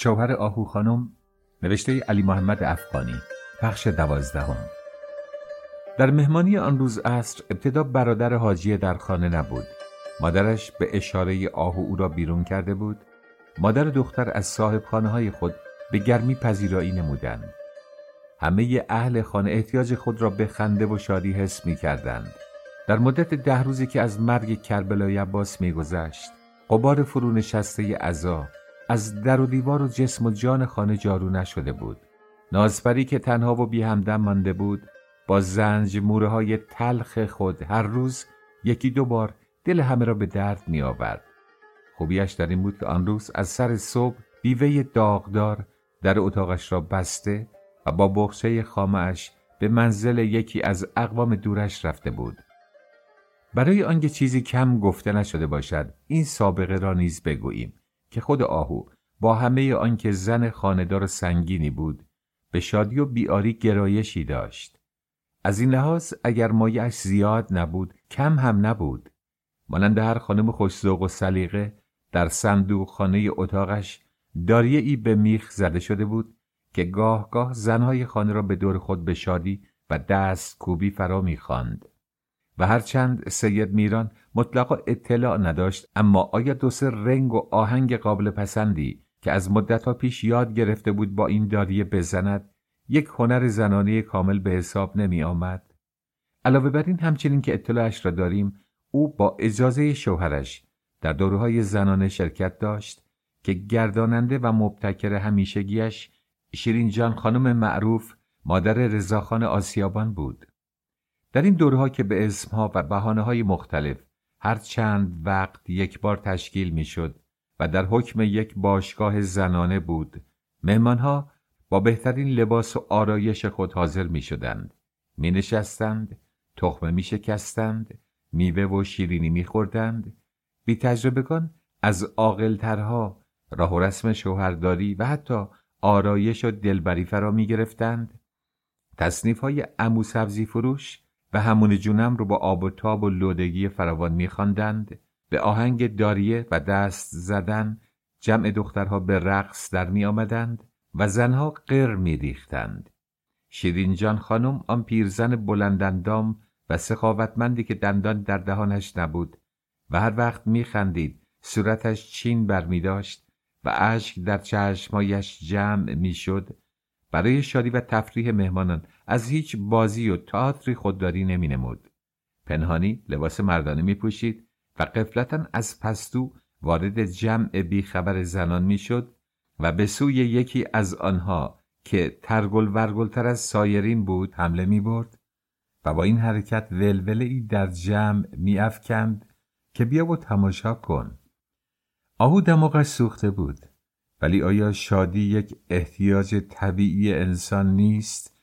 شوهر آهو خانم نوشته علی محمد افغانی بخش دوازدهم. در مهمانی آن روز عصر ابتدا برادر حاجیه در خانه نبود. مادرش به اشاره آهو او را بیرون کرده بود. مادر دختر از صاحب خانه های خود به گرمی پذیرایی نمودند. همه اهل خانه احتیاج خود را به خنده و شادی حس می کردند. در مدت ده روزی که از مرگ کربلای عباس میگذشت قبار فرو نشسته عزا از در و دیوار و جسم و جان خانه جارو نشده بود نازپری که تنها و بی همدم مانده بود با زنج موره های تلخ خود هر روز یکی دو بار دل همه را به درد می آورد. خوبیش در این بود که آن روز از سر صبح بیوه داغدار در اتاقش را بسته و با بخشه خامش به منزل یکی از اقوام دورش رفته بود. برای آنکه چیزی کم گفته نشده باشد این سابقه را نیز بگوییم که خود آهو با همه آنکه زن خاندار سنگینی بود به شادی و بیاری گرایشی داشت. از این لحاظ اگر مایش زیاد نبود کم هم نبود. مانند هر خانم خوشذوق و سلیقه در صندوق خانه اتاقش داریه ای به میخ زده شده بود که گاه گاه زنهای خانه را به دور خود به شادی و دست کوبی فرا می‌خواند. و هرچند سید میران مطلقا اطلاع نداشت اما آیا دو سه رنگ و آهنگ قابل پسندی که از مدتها پیش یاد گرفته بود با این داریه بزند یک هنر زنانه کامل به حساب نمی آمد علاوه بر این همچنین که اطلاعش را داریم او با اجازه شوهرش در دورهای زنانه شرکت داشت که گرداننده و مبتکر همیشگیش شیرین جان خانم معروف مادر رضاخان آسیابان بود. در این دورها که به اسمها و بحانه های مختلف هر چند وقت یک بار تشکیل می‌شد و در حکم یک باشگاه زنانه بود مهمانها با بهترین لباس و آرایش خود حاضر می شدند می نشستند تخمه می شکستند میوه و شیرینی می خوردند بی تجربگان از عاقلترها راه و رسم شوهرداری و حتی آرایش و دلبری فرا می گرفتند تصنیف های امو سبزی فروش و همون جونم رو با آب و تاب و لودگی فراوان میخواندند به آهنگ داریه و دست زدن جمع دخترها به رقص در می آمدند و زنها قر می ریختند. شیرین جان خانم آن پیرزن بلندندام و سخاوتمندی که دندان در دهانش نبود و هر وقت می خندید صورتش چین بر می داشت و اشک در چشمایش جمع می شد برای شادی و تفریح مهمانان از هیچ بازی و تئاتری خودداری نمی نمود. پنهانی لباس مردانه می پوشید و قفلتا از پستو وارد جمع بیخبر زنان می شد و به سوی یکی از آنها که ترگل ورگلتر از سایرین بود حمله می برد و با این حرکت ولوله ای در جمع می افکند که بیا و تماشا کن. آهو دماغش سوخته بود ولی آیا شادی یک احتیاج طبیعی انسان نیست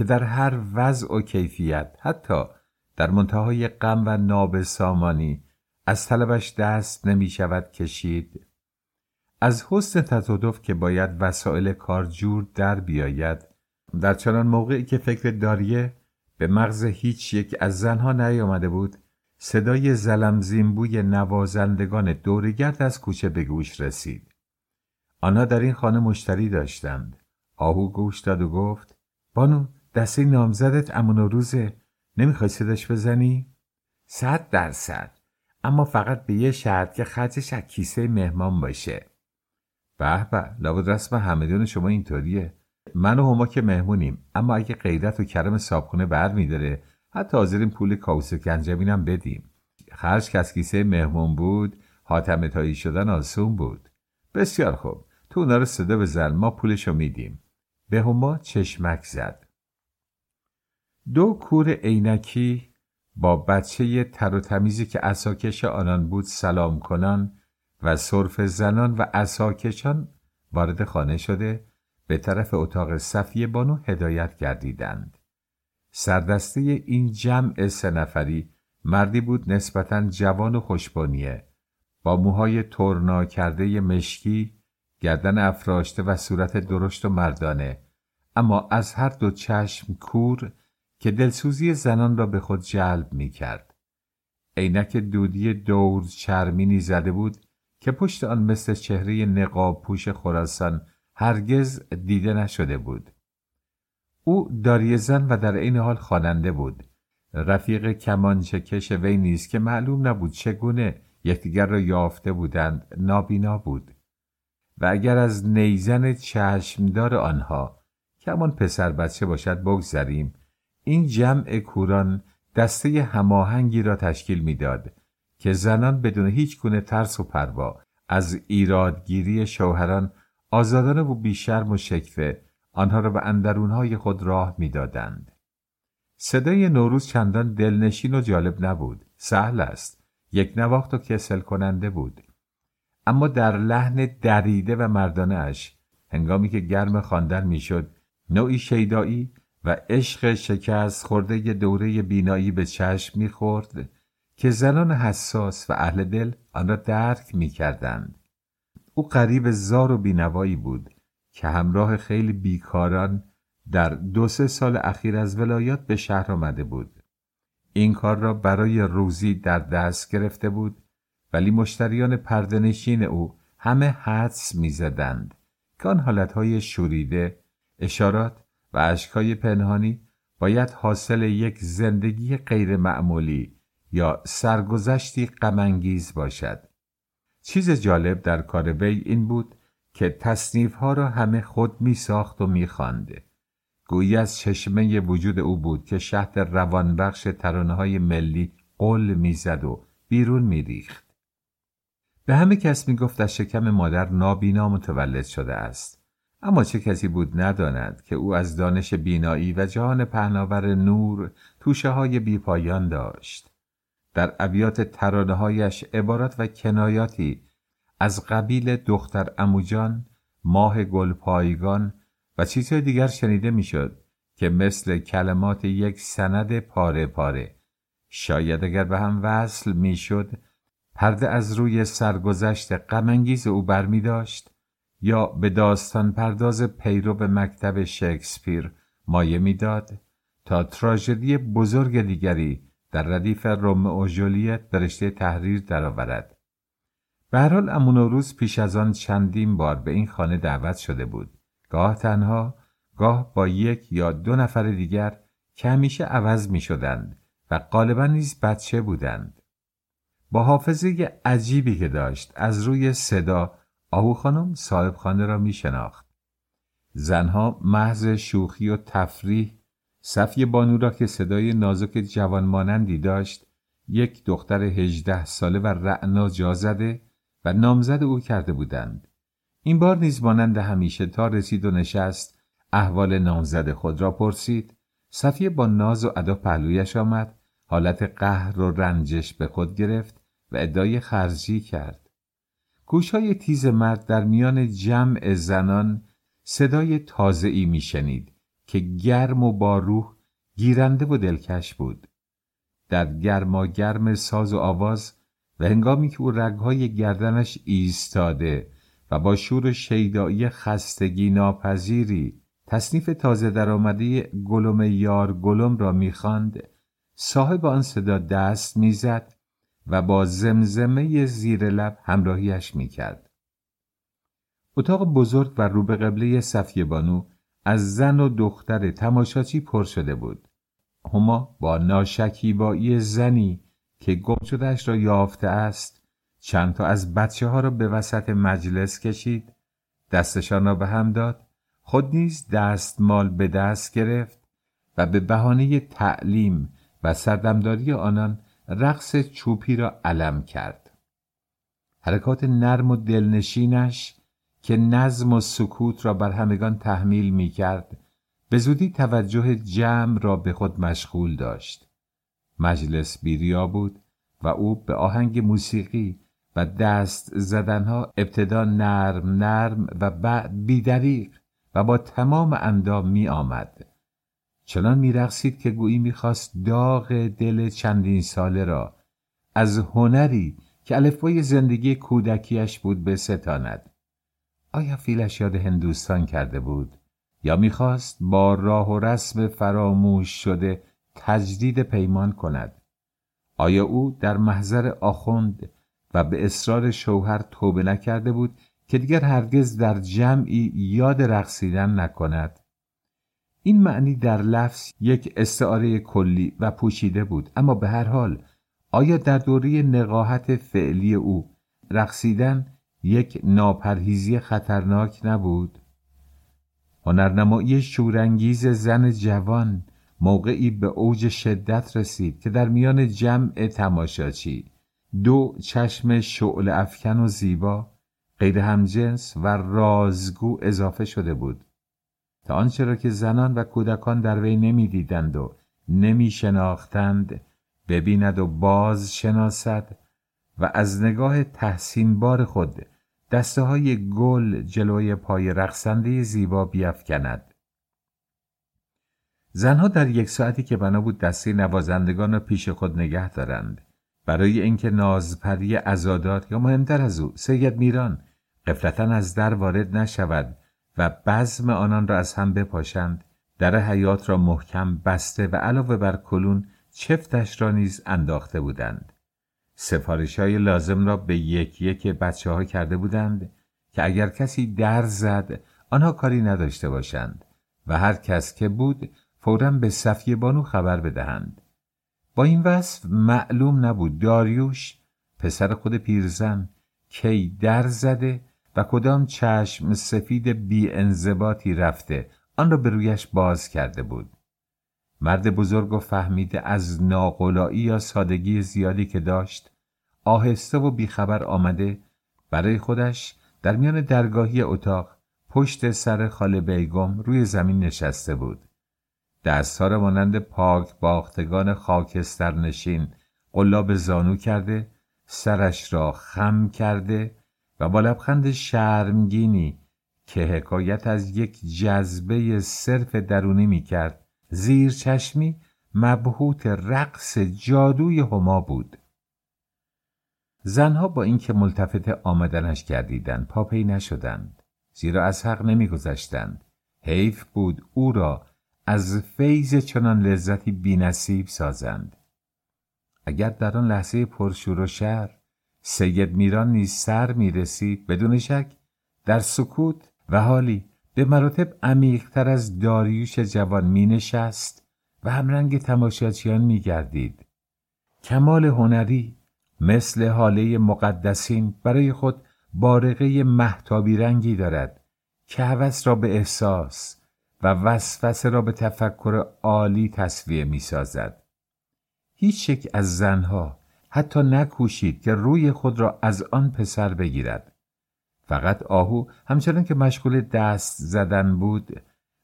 که در هر وضع و کیفیت حتی در منتهای غم و نابسامانی از طلبش دست نمی شود کشید. از حسن تصادف که باید وسایل کار جور در بیاید در چنان موقعی که فکر داریه به مغز هیچ یک از زنها نیامده بود صدای زلمزیمبوی نوازندگان دورگرد از کوچه به گوش رسید. آنها در این خانه مشتری داشتند. آهو گوش داد و گفت بانو دسته نامزدت امون و روزه نمی‌خوای صداش بزنی؟ صد درصد. اما فقط به یه شرط که خرجش از کیسه مهمان باشه. به به لابد رسم همدون شما اینطوریه. من و هما که مهمونیم اما اگه غیرت و کرم صابخونه بر میداره حتی حاضرین پول کاوس کنجمینم بدیم. خرج که از کیسه مهمون بود حاتم تایی شدن آسون بود. بسیار خوب. تو اونا رو صدا بزن ما پولشو میدیم. به هما چشمک زد. دو کور عینکی با بچه تر و تمیزی که اساکش آنان بود سلام کنان و صرف زنان و اساکشان وارد خانه شده به طرف اتاق صفیه بانو هدایت گردیدند. سردسته این جمع سه نفری مردی بود نسبتا جوان و خوشبانیه با موهای تورنا کرده مشکی گردن افراشته و صورت درشت و مردانه. اما از هر دو چشم کور که دلسوزی زنان را به خود جلب می کرد. عینک دودی دور چرمینی زده بود که پشت آن مثل چهره نقاب پوش خراسان هرگز دیده نشده بود. او داری زن و در این حال خواننده بود. رفیق کمانچه کش وی نیست که معلوم نبود چگونه یکدیگر را یافته بودند نابینا بود. و اگر از نیزن چشمدار آنها که همان پسر بچه باشد بگذریم. این جمع کوران دسته هماهنگی را تشکیل می‌داد که زنان بدون هیچ گونه ترس و پروا از ایرادگیری شوهران آزادانه و بیشرم و شکفه آنها را به اندرونهای خود راه می‌دادند. صدای نوروز چندان دلنشین و جالب نبود. سهل است. یک نواخت و کسل کننده بود. اما در لحن دریده و مردانه اش هنگامی که گرم خواندن می‌شد نوعی شیدایی و عشق شکست خورده دوره بینایی به چشم می‌خورد که زنان حساس و اهل دل آن را درک می‌کردند. او قریب زار و بینوایی بود که همراه خیلی بیکاران در دو سه سال اخیر از ولایات به شهر آمده بود. این کار را برای روزی در دست گرفته بود ولی مشتریان پردنشین او همه حدس می‌زدند که آن حالتهای شوریده، اشارات و اشکای پنهانی باید حاصل یک زندگی غیر معمولی یا سرگذشتی غمانگیز باشد. چیز جالب در کار وی این بود که تصنیف ها را همه خود می ساخت و می خانده. گویی از چشمه وجود او بود که شهد روانبخش ترانه ملی قل می‌زد و بیرون میریخت. به همه کس می گفت از شکم مادر نابینا متولد شده است. اما چه کسی بود نداند که او از دانش بینایی و جهان پهناور نور توشه های بیپایان داشت. در ابیات ترانه هایش عبارات و کنایاتی از قبیل دختر اموجان، ماه گل پایگان و چیزهای دیگر شنیده می‌شد که مثل کلمات یک سند پاره پاره شاید اگر به هم وصل می‌شد پرده از روی سرگذشت غمانگیز او برمی داشت یا به داستان پرداز پیرو به مکتب شکسپیر مایه می‌داد تا تراژدی بزرگ دیگری در ردیف روم و به رشته تحریر درآورد. به هر حال امونوروز پیش از آن چندین بار به این خانه دعوت شده بود. گاه تنها گاه با یک یا دو نفر دیگر که همیشه عوض می شدند و غالبا نیز بچه بودند. با حافظه عجیبی که داشت از روی صدا آهو خانم صاحب خانه را می شناخت. زنها محض شوخی و تفریح صفی بانو را که صدای نازک جوانمانندی داشت یک دختر هجده ساله و رعنا جا زده و نامزد او کرده بودند. این بار نیز مانند همیشه تا رسید و نشست احوال نامزد خود را پرسید. صفیه با ناز و ادا پهلویش آمد حالت قهر و رنجش به خود گرفت و ادای خرجی کرد. گوشهای تیز مرد در میان جمع زنان صدای تازه ای میشنید که گرم و با روح گیرنده و دلکش بود. در گرما گرم ساز و آواز و هنگامی که او رگهای گردنش ایستاده و با شور شیدایی خستگی ناپذیری تصنیف تازه درآمده گلم یار گلم را می‌خواند صاحب آن صدا دست می‌زد و با زمزمه زیر لب همراهیش می‌کرد. اتاق بزرگ و رو به قبله صفیه بانو از زن و دختر تماشاچی پر شده بود. هما با ناشکیبایی زنی که گم شدهش را یافته است چند تا از بچه ها را به وسط مجلس کشید دستشان را به هم داد خود نیز دستمال به دست گرفت و به بهانه تعلیم و سردمداری آنان رقص چوپی را علم کرد حرکات نرم و دلنشینش که نظم و سکوت را بر همگان تحمیل می کرد به زودی توجه جمع را به خود مشغول داشت مجلس بیریا بود و او به آهنگ موسیقی و دست زدنها ابتدا نرم نرم و بعد بیدریق و با تمام اندام می آمد. چنان می رقصید که گویی می خواست داغ دل چندین ساله را از هنری که الفبای زندگی کودکیش بود به ستاند. آیا فیلش یاد هندوستان کرده بود؟ یا می‌خواست با راه و رسم فراموش شده تجدید پیمان کند آیا او در محضر آخوند و به اصرار شوهر توبه نکرده بود که دیگر هرگز در جمعی یاد رقصیدن نکند این معنی در لفظ یک استعاره کلی و پوشیده بود اما به هر حال آیا در دوره نقاهت فعلی او رقصیدن یک ناپرهیزی خطرناک نبود؟ هنرنمایی شورانگیز زن جوان موقعی به اوج شدت رسید که در میان جمع تماشاچی دو چشم شعل افکن و زیبا غیر همجنس و رازگو اضافه شده بود. تا آنچه را که زنان و کودکان در وی نمی‌دیدند و نمی شناختند ببیند و باز شناسد و از نگاه تحسین بار خود دسته های گل جلوی پای رقصنده زیبا بیافکند زنها در یک ساعتی که بنا بود دسته نوازندگان را پیش خود نگه دارند. برای اینکه نازپری ازادار یا مهمتر از او سید میران قفلتا از در وارد نشود. و بزم آنان را از هم بپاشند. در حیات را محکم بسته و علاوه بر کلون چفتش را نیز انداخته بودند. سفارش های لازم را به یک یک بچه ها کرده بودند که اگر کسی در زد آنها کاری نداشته باشند و هر کس که بود فورا به صفیه بانو خبر بدهند. با این وصف معلوم نبود داریوش پسر خود پیرزن کی در زده و کدام چشم سفید بی انضباطی رفته آن را به رویش باز کرده بود. مرد بزرگ و فهمیده از ناقلایی یا سادگی زیادی که داشت آهسته و بیخبر آمده برای خودش در میان درگاهی اتاق پشت سر خاله بیگم روی زمین نشسته بود. دستها را مانند پاک باختگان خاکستر نشین قلاب زانو کرده سرش را خم کرده و با لبخند شرمگینی که حکایت از یک جذبه صرف درونی می کرد زیر چشمی مبهوت رقص جادوی هما بود. زنها با اینکه ملتفت آمدنش گردیدند پاپی نشدند زیرا از حق نمیگذشتند. حیف بود او را از فیض چنان لذتی بینصیب سازند. اگر در آن لحظه پرشور و شر سید میران نیز سر می رسید بدون شک در سکوت و حالی به مراتب عمیقتر از داریوش جوان می نشست و همرنگ تماشاچیان می گردید. کمال هنری مثل حاله مقدسین برای خود بارقه محتابی رنگی دارد که هوس را به احساس و وسوسه را به تفکر عالی تصویه می سازد. هیچ یک از زنها حتی نکوشید که روی خود را از آن پسر بگیرد. فقط آهو همچنان که مشغول دست زدن بود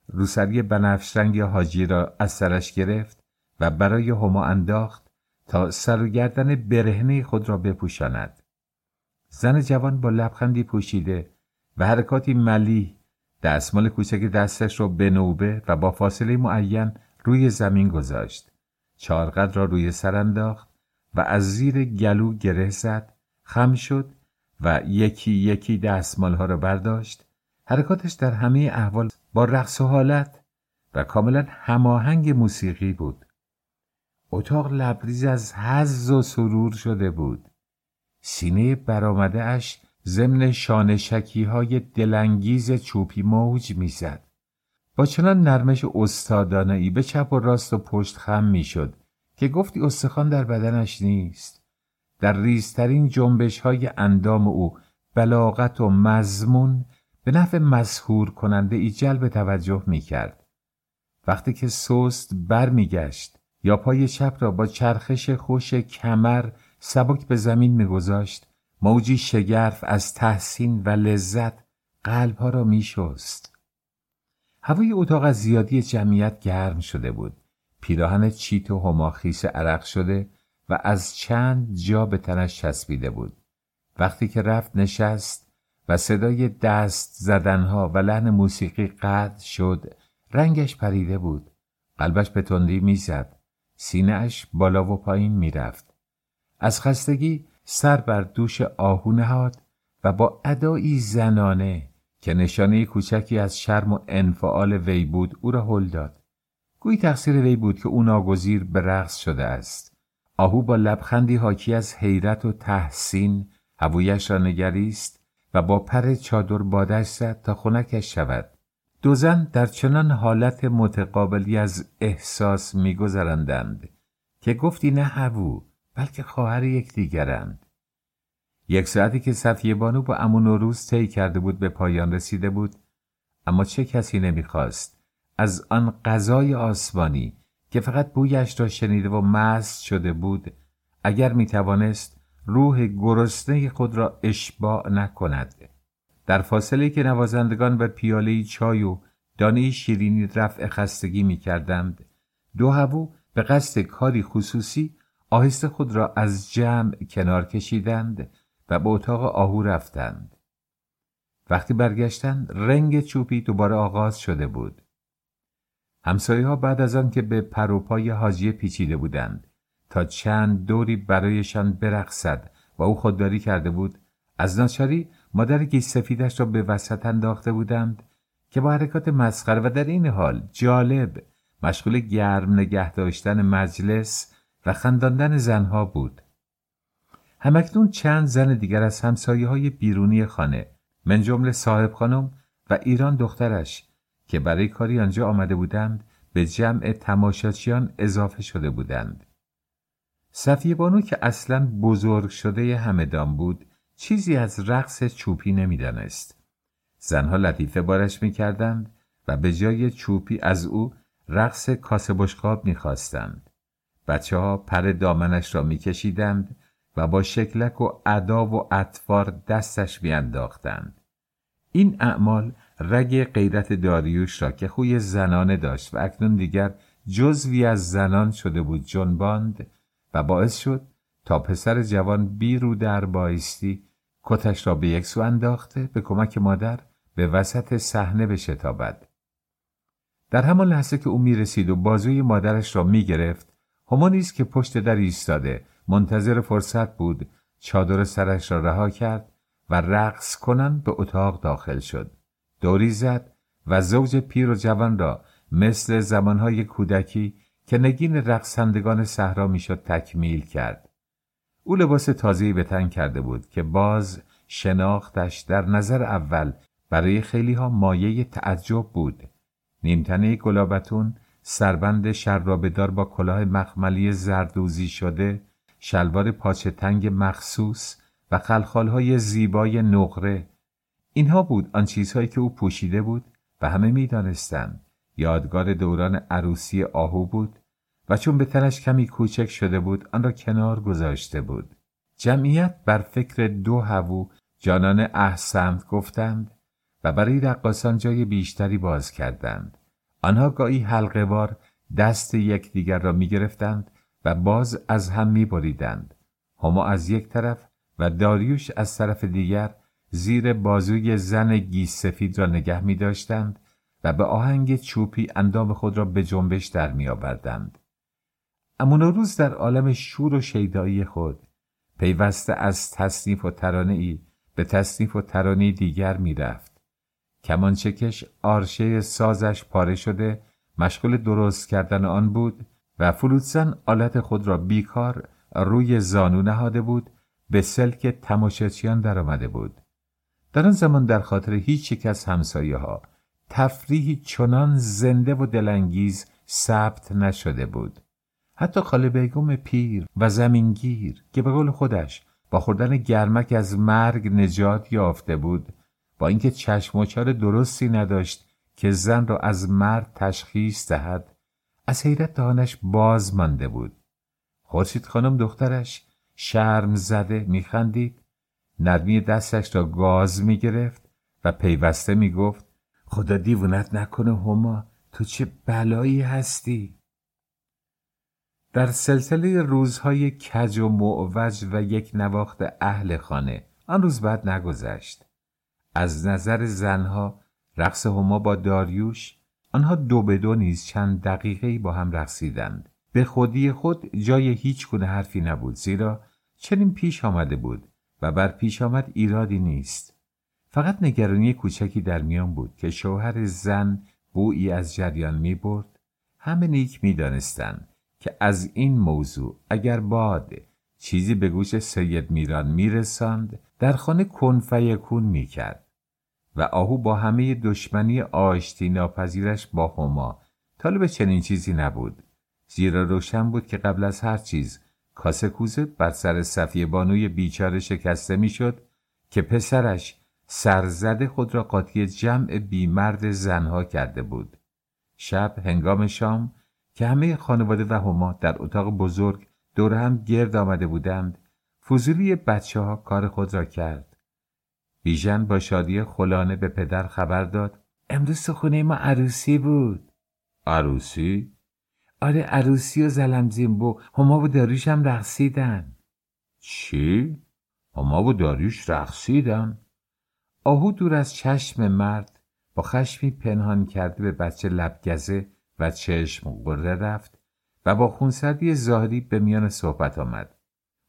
روسری بنفش رنگ حاجی را از سرش گرفت و برای هما انداخت تا سر و گردن برهنه خود را بپوشاند. زن جوان با لبخندی پوشیده و حرکاتی ملی دستمال کوچک دستش را به نوبه و با فاصله معین روی زمین گذاشت. چارقد را روی سر انداخت و از زیر گلو گره زد خم شد و یکی یکی دستمالها را برداشت. حرکاتش در همه احوال با رقص و حالت و کاملا هماهنگ موسیقی بود. اتاق لبریز از حز و سرور شده بود. سینه برامده اش ضمن شانشکی های دلانگیز چوپی موج می‌زد. با چنان نرمش استادانه به چپ و راست و پشت خم می‌شد. که گفتی استخوان در بدنش نیست در ریزترین جنبش های اندام او بلاغت و مضمون به نفع مسهور کننده ای جلب توجه می کرد. وقتی که سست بر می گشت یا پای چپ را با چرخش خوش کمر سبک به زمین می گذاشت موجی شگرف از تحسین و لذت قلبها را می شست. هوای اتاق از زیادی جمعیت گرم شده بود. پیراهن چیت و هماخیس عرق شده و از چند جا به تنش چسبیده بود. وقتی که رفت نشست و صدای دست زدنها و لحن موسیقی قطع شد رنگش پریده بود. قلبش به تندی می‌زد. سینهاش بالا و پایین می‌رفت. از خستگی سر بر دوش آهو نهاد و با ادایی زنانه که نشانه کوچکی از شرم و انفعال وی بود او را هل داد. گویی تقصیر وی بود که او ناگزیر به رقص شده است. آهو با لبخندی حاکی از حیرت و تحسین هوویش را نگریست و با پر چادر بادش زد تا خونکش شود. دو زن در چنان حالت متقابلی از احساس میگذرندند که گفتی نه هوو بلکه خواهر یکدیگرند. یک ساعتی که صفیه بانو با امون و روز طی کرده بود به پایان رسیده بود اما چه کسی نمی‌خواست. از آن غذای آسمانی که فقط بویش را شنیده و مست شده بود اگر می‌توانست روح گرسنه خود را اشباع نکند. در فاصله که نوازندگان و پیاله چای و دانه شیرینی رفع خستگی می‌کردند دو هوو به قصد کاری خصوصی آهسته خود را از جمع کنار کشیدند و به اتاق آهو رفتند. وقتی برگشتند رنگ چوبی دوباره آغاز شده بود. همسایه ها بعد از آن که به پروپای حاجیه پیچیده بودند تا چند دوری برایشان برقصد و او خودداری کرده بود از ناچاری مادر گیس سفیدش را به وسط انداخته بودند که با حرکات مسخره و در این حال جالب مشغول گرم نگه داشتن مجلس و خنداندن زنها بود. همکنون چند زن دیگر از همسایه های بیرونی خانه من جمله صاحب خانم و ایران دخترش که برای کاری آنجا آمده بودند به جمع تماشاچیان اضافه شده بودند. صفیه بانو که اصلا بزرگ شده همدان بود چیزی از رقص چوپی نمی‌دانست. زنها لطیفه بارش می‌کردند و به جای چوپی از او رقص کاسه بشقاب می‌خواستند. بچه ها پر دامنش را میکشیدند و با شکلک و ادا و اطوار دستش میانداختند. این اعمال رگ غیرت داریوش را که خوی زنانه داشت و اکنون دیگر جزوی از زنان شده بود جنباند و باعث شد تا پسر جوان بی رو در بایستی کتش را به یک سو انداخته به کمک مادر به وسط صحنه بشتابد. در همان لحظه که او می‌رسید و بازوی مادرش را می‌گرفت همانیست که پشت در ایستاده منتظر فرصت بود چادر سرش را رها کرد و رقص کنن به اتاق داخل شد. دوری زد و زوج پیر و جوان را مثل زمانهای کودکی که نگین رقصندگان صحرا می‌شد تکمیل کرد. او لباس تازهی به تن کرده بود که باز شناختش در نظر اول برای خیلی ها مایه تعجب بود. نیمتنه گلابتون سربند شرابدار با کلاه مخملی زردوزی شده شلوار پاچه تنگ مخصوص و خلخالهای زیبای نقره اینها بود آن چیزهایی که او پوشیده بود و همه می‌دانستند. یادگار دوران عروسی آهو بود و چون به تنش کمی کوچک شده بود آن را کنار گذاشته بود. جمعیت بر فکر دو هوو جانان احسمت گفتند و برای رقاسان جای بیشتری باز کردند. آنها گاهی حلقه دست یکدیگر را می گرفتند و باز از هم می بریدند. هما از یک طرف و داریوش از طرف دیگر زیر بازوی زن گیس سفید را نگه می داشتند و به آهنگ چوپی اندام خود را به جنبش در می آوردند. روز در عالم شور و شیدایی خود پیوسته از تصنیف و ترانه ای به تصنیف و ترانه دیگر می رفت. کمانچکش آرشه سازش پاره شده مشغول درست کردن آن بود و فلوتزن آلت خود را بیکار روی زانو نهاده بود به سلک تماشاچیان درآمده بود در آن زمان در خاطر هیچ یک از همسایه ها تفریحی چنان زنده و دلانگیز ثبت نشده بود. حتی خاله بیگم پیر و زمینگیر که به قول خودش با خوردن گرمک از مرگ نجات یافته بود با اینکه چشم و درستی نداشت که زن را از مرد تشخیص دهد از حیرت دهانش باز مانده بود. خورشید خانم دخترش شرم زده میخندید نرمی دستش را گاز می‌گرفت و پیوسته می‌گفت خدا دیوونت نکنه هما تو چه بلایی هستی؟ در سلسله روزهای کج و معوج و یک نواخت اهل خانه آن روز بعد نگذشت. از نظر زنها رقص هما با داریوش آنها دو به دو نیز چند دقیقه با هم رقصیدند. به خودی خود جای هیچ گونه حرفی نبود زیرا چنین پیش آمده بود. و بر پیش آمد ایرادی نیست. فقط نگرانی کوچکی در میان بود که شوهر زن بویی از جریان می برد. همه نیک می دانستند که از این موضوع اگر باد چیزی به گوش سید میران میرساند در خانه کنفیکون می‌کرد و آهو با همه دشمنی آشتی ناپذیرش با هما طالب چنین چیزی نبود. زیرا روشن بود که قبل از هر چیز کاسه کوزه بر سر صفیه بانوی بیچاره شکسته می‌شد که پسرش سرزده خود را قاطی جمع بیمرد زنها کرده بود. شب هنگام شام که همه خانواده و هما در اتاق بزرگ دور هم گرد آمده بودند فضولی بچه ها کار خود را کرد. بیژن با شادی خلانه به پدر خبر داد امروز سخونه ما عروسی بود. عروسی؟ آره عروسی و زلم بو هما و داریوش هم رقصیدن چی؟ هما و داریوش رقصیدن؟ آهو دور از چشم مرد با خشمی پنهان کرده به بچه لبگزه و چشم قره رفت و با خونسردی ظاهری به میان صحبت آمد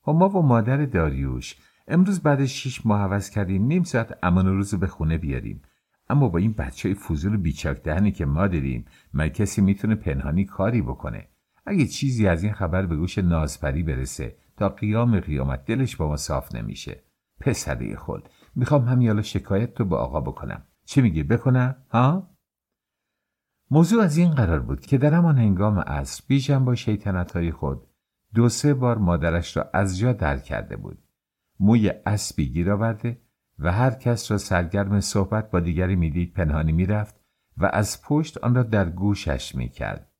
هما و مادر داریوش امروز بعد شیش ماه عوض کردیم نیم ساعت امان روز به خونه بیاریم اما با این بچه فضول بیچاک دهنی که ما داریم من کسی می‌تونه پنهانی کاری بکنه؟ اگه چیزی از این خبر به گوش نازپری برسه تا قیام قیامت دلش با ما صاف نمیشه. پسره خود می‌خوام همین حالا شکایت تو به آقا بکنم. چی میگی؟ بکنم ها؟ موضوع از این قرار بود که در همان هنگام عصر بیژن با شیطنت های خود دو سه بار مادرش را از جا در کرده بود. موی اسبی گیر آورده و هر کس را سرگرم صحبت با دیگری می‌دید پنهانی می‌رفت و از پشت آن را در گوشش می‌کرد.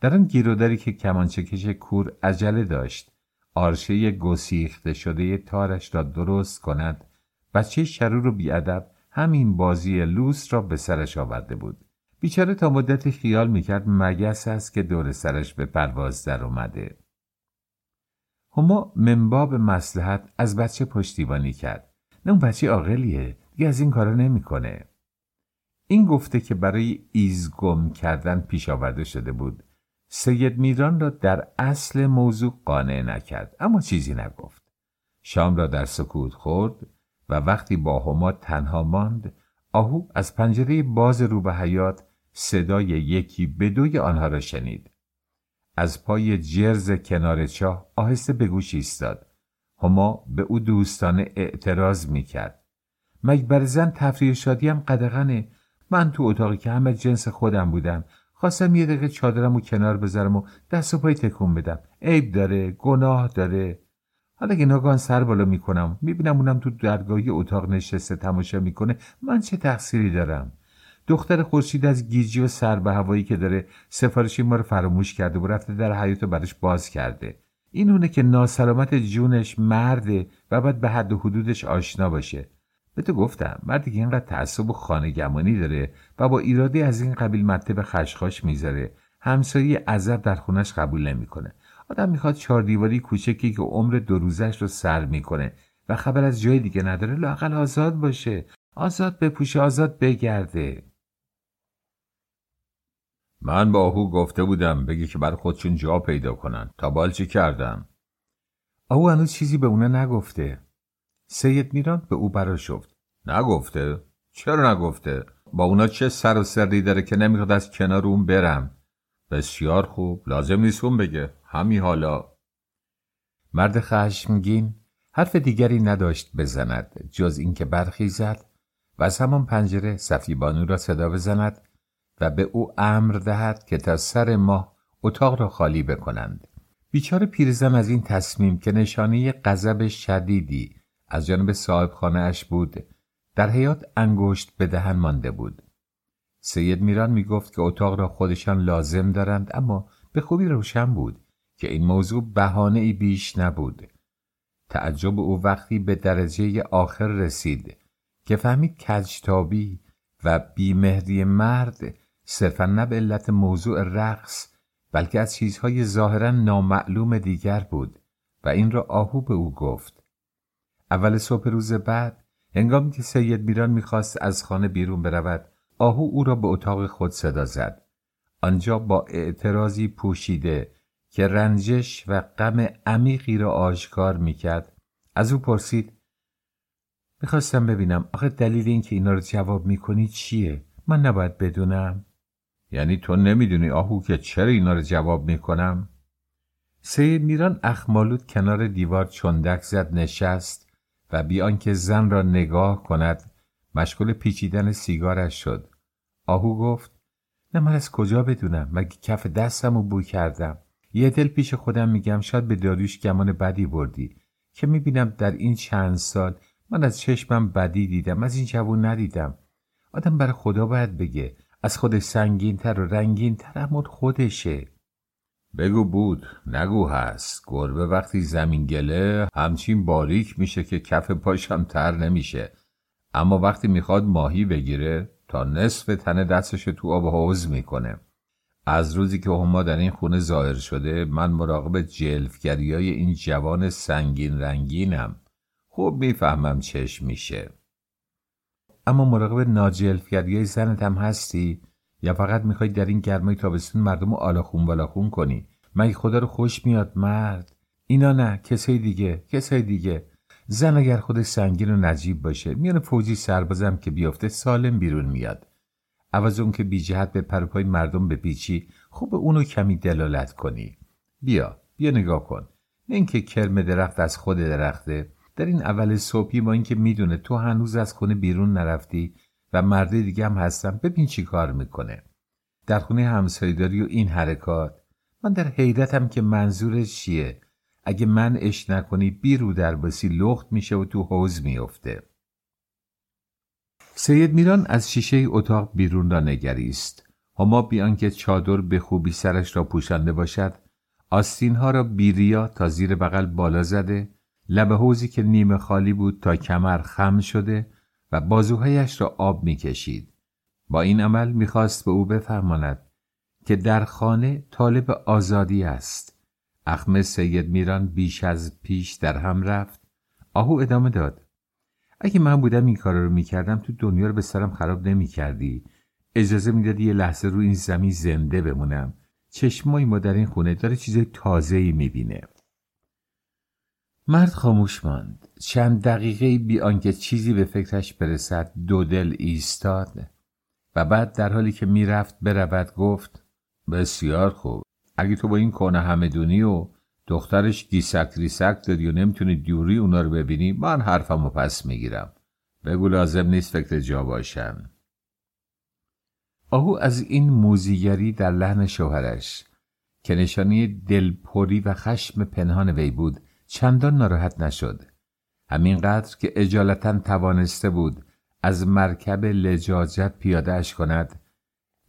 در آن گیروداری که کمانچکش کور عجله داشت آرشه گسیخته شده تارش را درست کند بچه شرور و بیادب همین بازی لوس را به سرش آورده بود. بیچاره تا مدت خیال می‌کرد مگس است که دور سرش به پرواز در اومده. هما منباب مسلحت از بچه پشتیبانی کرد. نه اون بچه عاقلیه. دیگه از این کارا نمی‌کنه. این گفته که برای ایزگم کردن پیش آورده شده بود. سید میران را در اصل موضوع قانع نکرد اما چیزی نگفت. شام را در سکوت خورد و وقتی با هما تنها ماند آهو از پنجره باز رو به حیات صدای یکی به دوی آنها را شنید. از پای جرز کنار چاه آهسته به گوش ایستاد. هما به او دوستانه اعتراض می‌کرد. مگبر زن تفریح شادی هم قدغنه؟ من تو اتاقی که همه جنس خودم بودم خواستم یه دقیقه چادرم و کنار بذارم و دست و پای تکون بدم. عیب داره گناه داره. حالا که ناگان سر بالا می‌کنم می‌بینم اونم تو درگاهی اتاق نشسته تماشا می‌کنه من چه تقصیری دارم؟ دختر خورشید از گیجی و سر به هوایی که داره سفارشی ما رو فراموش کرده و رفته در حیات براش باز کرده. این اونه که ناسلامت جونش مرده و باید به حد و حدودش آشنا باشه. به تو گفتم مردی که اینقدر تعصب و خانهگمانی داره و با ایراده از این قبیل مته به خشخاش می‌ذاره همسایه عذب در خونش قبول نمی‌کنه. آدم می‌خواد چهار دیواری کوچکی که عمر دو روزش رو سر می‌کنه و خبر از جای دیگه نداره لاقل آزاد باشه. آزاد بپوشه آزاد بگرده. من با آهو گفته بودم بگی که بر خودشون جا پیدا کنن. تا بال چی کردم؟ آهو هنوز چیزی به اونه نگفته. سید میران به او برا شفت نگفته؟ چرا نگفته؟ با اونا چه سر و سری داره که نمی‌خواد از کنار اون برم؟ بسیار خوب. لازم نیست اون بگه. همی حالا. مرد خشمگین حرف دیگری نداشت بزند. جز اینکه برخیزد و از همان پنجره صفی بانو را صدا بزند و به او امر دهد که تا سر ماه اتاق را خالی بکنند. بیچاره پیرزن از این تصمیم که نشانه غضب شدیدی از جانب صاحب خانه اش بود در حیات انگشت به دهن مانده بود. سید میران می گفت که اتاق را خودشان لازم دارند اما به خوبی روشن بود که این موضوع بهانه ای بیش نبود. تعجب او وقتی به درجه آخر رسید که فهمید کجتابی و بیمهری مرد صرفا نه به علت موضوع رقص بلکه از چیزهای ظاهرا نامعلوم دیگر بود و این را آهو به او گفت. اول صبح روز بعد هنگامی که سید میران می‌خواست از خانه بیرون برود آهو او را به اتاق خود صدا زد. آنجا با اعتراضی پوشیده که رنجش و غم عمیقی را آشکار می‌کرد از او پرسید می‌خواستم ببینم آخه دلیل اینکه اینا رو جواب می‌کنی چیه؟ من نباید بدونم. یعنی تو نمی‌دونی آهو که چرا اینا رو جواب می‌کنم؟ سید میران اخمالود کنار دیوار چندک زد نشست و بیان که زن را نگاه کند مشغول پیچیدن سیگارش شد. آهو گفت نه من از کجا بدونم؟ مگه کف دستم رو بو کردم؟ یه دل پیش خودم میگم شاید به داریوش گمان بدی بردی. که می‌بینم در این چند سال من از چشمم بدی دیدم از این جوون ندیدم. آدم برای خدا باید بگه. از خودش سنگینتر و رنگینتر اما خودشه. بگو بود نگو هست. گربه وقتی زمین گله همچین باریک میشه که کف پاشم تر نمیشه. اما وقتی می‌خواد ماهی بگیره تا نصف تن دستش تو آب حوز می‌کنه. از روزی که هما در این خونه ظاهر شده من مراقب جلفگری های این جوان سنگین رنگینم. خوب می‌فهمم چش میشه. اما مراقب ناجلفگری های زنت هم هستی؟ یا فقط می‌خوای در این گرمای تابستون مردم رو آلاخون بالاخون کنی؟ مگه خدا رو خوش میاد مرد؟ اینا نه کسای دیگه کسای دیگه. زن اگر خودش سنگین و نجیب باشه میان فوجی سربازم که بیفته سالم بیرون میاد. عوض اون که بی جهت به پروپای مردم بپیچی خوب اونو کمی دلالت کنی. بیا بیا نگاه کن. نه اینکه کرم درخت از خود درخته. در این اول صبحی با اینکه می‌دونه تو هنوز از خونه بیرون نرفتی و مرد دیگه هم هستم ببین چی کار می‌کنه. در خونه همسایداری و این حرکات. من در حیرتم که منظورش چیه؟ اگه من اش نکنی بیرو در بسی لخت میشه و تو حوز میفته سید میران از شیشه اتاق بیرون را نگریست. هما بیان که چادر به خوبی سرش را پوشانده باشد. آستین ها را بیریا تا زیر بغل بالا زده. لب حوزی که نیمه خالی بود تا کمر خم شده و بازوهایش را آب می‌کشید. با این عمل می‌خواست به او بفرماند که در خانه طالب آزادی است. اخم سید میران بیش از پیش در هم رفت. آهو ادامه داد. اگه من بودم این کار رو می‌کردم تو دنیا رو به سرم خراب نمی‌کردی. اجازه می‌دادی یه لحظه رو این زمین زنده بمونم. چشمای ما در این خونه داره چیز تازه‌ای می‌بینه. مرد خاموش ماند. چند دقیقه بی آنکه چیزی به فکرش برسد دو دل ایستاد و بعد در حالی که می‌رفت برود گفت بسیار خوب. اگه تو با این کنه همدونی و دخترش گیسک ریسک داری و نمی‌تونی دیوری اونا رو ببینی من حرفم رو پس می‌گیرم. بگو لازم نیست فکر جا باشم آهو از این موزیگری در لحن شوهرش که نشانی دلپری و خشم پنهان وی بود چندان ناراحت نشد. همینقدر که اجالتا توانسته بود از مرکب لجاجت پیادهش کند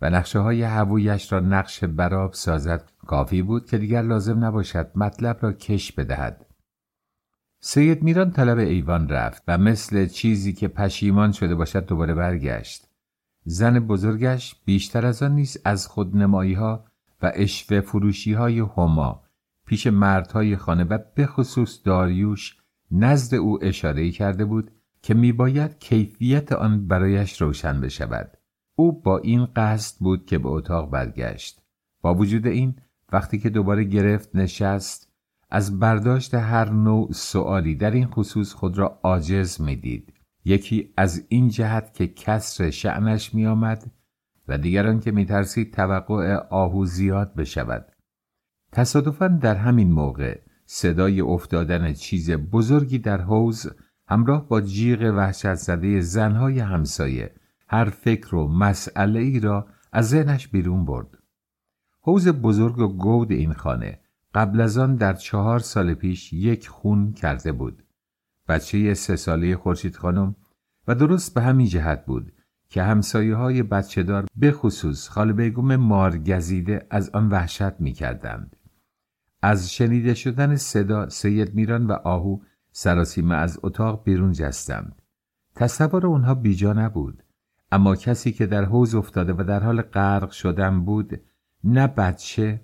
و نقشه های هوویش را نقش براب سازد کافی بود که دیگر لازم نباشد مطلب را کش بدهد. سید میران طلب ایوان رفت و مثل چیزی که پشیمان شده باشد دوباره برگشت. زن بزرگش بیشتر از آن نیست از خودنمایی ها و اشوه فروشی های هما پیش مردهای خانه و به خصوص داریوش نزد او اشاره کرده بود که میباید کیفیت آن برایش روشن بشود. او با این قصد بود که به اتاق برگشت. با وجود این وقتی که دوباره گرفت نشست از برداشت هر نوع سوالی در این خصوص خود را عاجز می‌دید. یکی از این جهت که کسر شعنش میآمد و دیگران که میترسید توقع آهو زیاد بشود. تصادفا در همین موقع صدای افتادن چیز بزرگی در حوز همراه با جیغ وحشت زده زنهای همسایه هر فکر و مسئله ای را از ذهنش بیرون برد. حوز بزرگ و گود این خانه قبل از آن در چهار سال پیش یک خون کرده بود. بچه سه ساله خورشید خانم و درست به همین جهت بود که همسایه های بچه دار به خصوص خاله بیگم مارگزیده از آن وحشت می کردند. از شنیده شدن صدا سید میران و آهو سراسیمه از اتاق بیرون جستند. تصور اونها بیجا نبود. اما کسی که در حوز افتاده و در حال غرق شدن بود نه بچه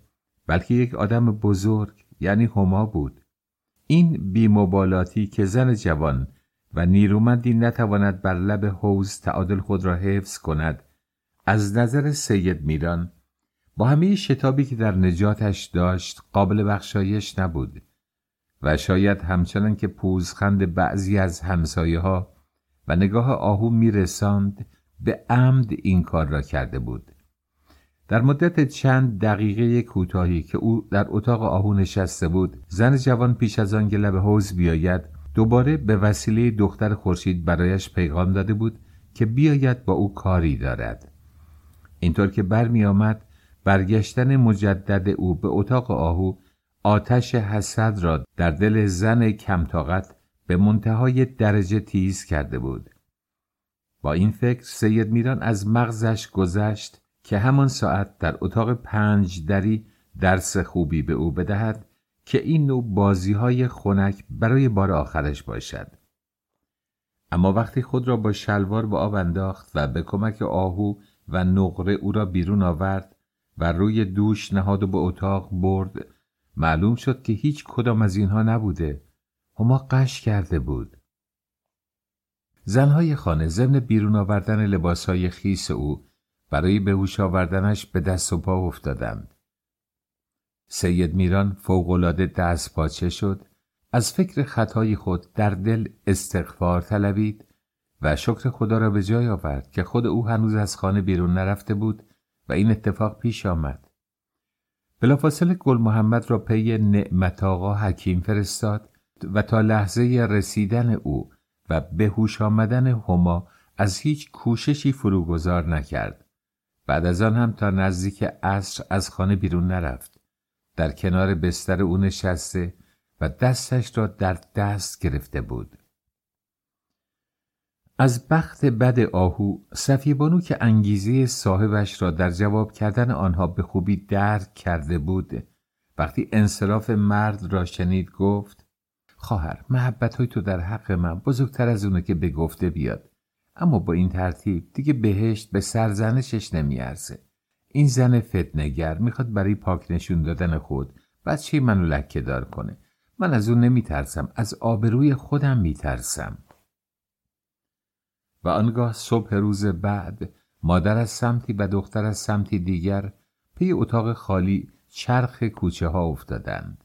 بلکه یک آدم بزرگ یعنی هما بود. این بیمبالاتی که زن جوان و نیرومندی نتواند بر لب حوز تعادل خود را حفظ کند از نظر سید میران با همه شتابی که در نجاتش داشت قابل بخشایش نبود و شاید همچنان که پوزخند بعضی از همسایه ها و نگاه آهو میرساند به عمد این کار را کرده بود. در مدت چند دقیقه کوتاهی که او در اتاق آهو نشسته بود زن جوان پیش از آن لب حوز بیاید دوباره به وسیله دختر خورشید برایش پیغام داده بود که بیاید با او کاری دارد. اینطور که برمی آمد برگشتن مجدد او به اتاق آهو آتش حسد را در دل زن کمتاقت به منتهای درجه تیز کرده بود. با این فکر سید میران از مغزش گذشت که همان ساعت در اتاق پنج دری درس خوبی به او بدهد که این نوع بازی های خنک برای بار آخرش باشد. اما وقتی خود را با شلوار به آب انداخت و به کمک آهو و نقره او را بیرون آورد و روی دوش نهاد و به اتاق برد. معلوم شد که هیچ کدام از اینها نبوده. هما قش کرده بود. زنهای خانه ضمن بیرون آوردن لباسهای خیس او برای به هوش آوردنش به دست و پا افتادند. سید میران فوقالعاده دست پاچه شد. از فکر خطای خود در دل استغفار طلبید و شکر خدا را به جای آورد که خود او هنوز از خانه بیرون نرفته بود و این اتفاق پیش آمد. بلافاصله گل محمد را پی نعمت آقا حکیم فرستاد و تا لحظه رسیدن او و به هوش آمدن هما از هیچ کوششی فروگذار نکرد. بعد از آن هم تا نزدیک عصر از خانه بیرون نرفت. در کنار بستر او نشسته و دستش را در دست گرفته بود. از بخت بد آهو صفی بانو که انگیزه صاحبش را در جواب کردن آنها به خوبی درک کرده بود وقتی انصراف مرد را شنید گفت خواهر محبت های تو در حق من بزرگتر از اونه که به گفته بیاد. اما با این ترتیب دیگه بهشت به سرزنشش نمیارزه. این زن فتنگر می‌خواد برای پاک نشون دادن خود بچه منو لکه دار کنه. من از اون نمیترسم از آبروی خودم میترسم. و آنگاه صبح روز بعد مادر از سمتی و دختر از سمتی دیگر پی اتاق خالی چرخ کوچه ها افتادند.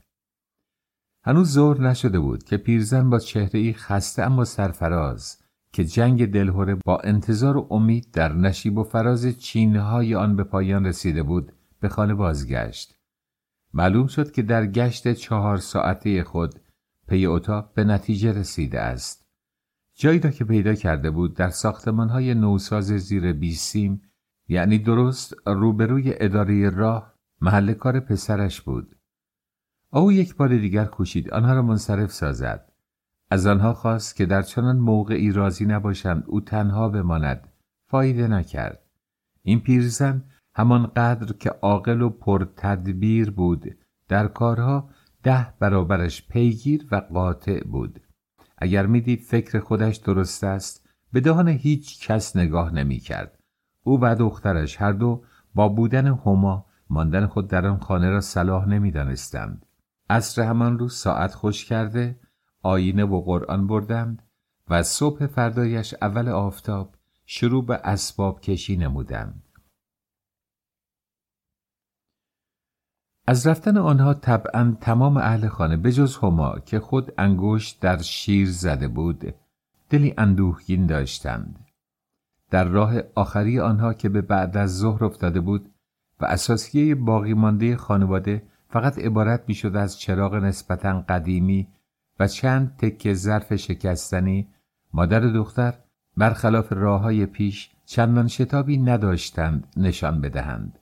هنوز زور نشده بود که پیرزن با چهره خسته اما سرفراز که جنگ دلهوره با انتظار و امید در نشیب و فراز چینهای آن به پایان رسیده بود به خانه بازگشت. معلوم شد که در گشت چهار ساعته خود پی اتاق به نتیجه رسیده است. جایی را که پیدا کرده بود در های نوساز زیر بیسیم یعنی درست روبروی اداره راه محل کار پسرش بود. او یک بار دیگر کوشید آنها را منصرف سازد. از آنها خواست که در چنان موقعی راضی نباشند او تنها بماند. فایده نکرد. این پیرزن همانقدر که عاقل و پرتدبیر بود در کارها ده برابرش پیگیر و قاطع بود. اگر می‌دید فکر خودش درست است به دهان هیچ کس نگاه نمی کرد. او و دخترش هر دو با بودن هما ماندن خود در آن خانه را صلاح نمی دانستند. عصر همان روز ساعت خوش کرده آینه و قرآن بردند و صبح فردایش اول آفتاب شروع به اسباب کشی نمودند. از رفتن آنها طبعا تمام اهل خانه به جز هما که خود انگشت در شیر زده بود دلی اندوهگین داشتند. در راه آخری آنها که به بعد از ظهر افتاده بود و اساسیه باقی مانده خانواده فقط عبارت می شد از چراغ نسبتا قدیمی و چند تکه ظرف شکستنی مادر دختر برخلاف راه های پیش چندان شتابی نداشتند نشان بدهند.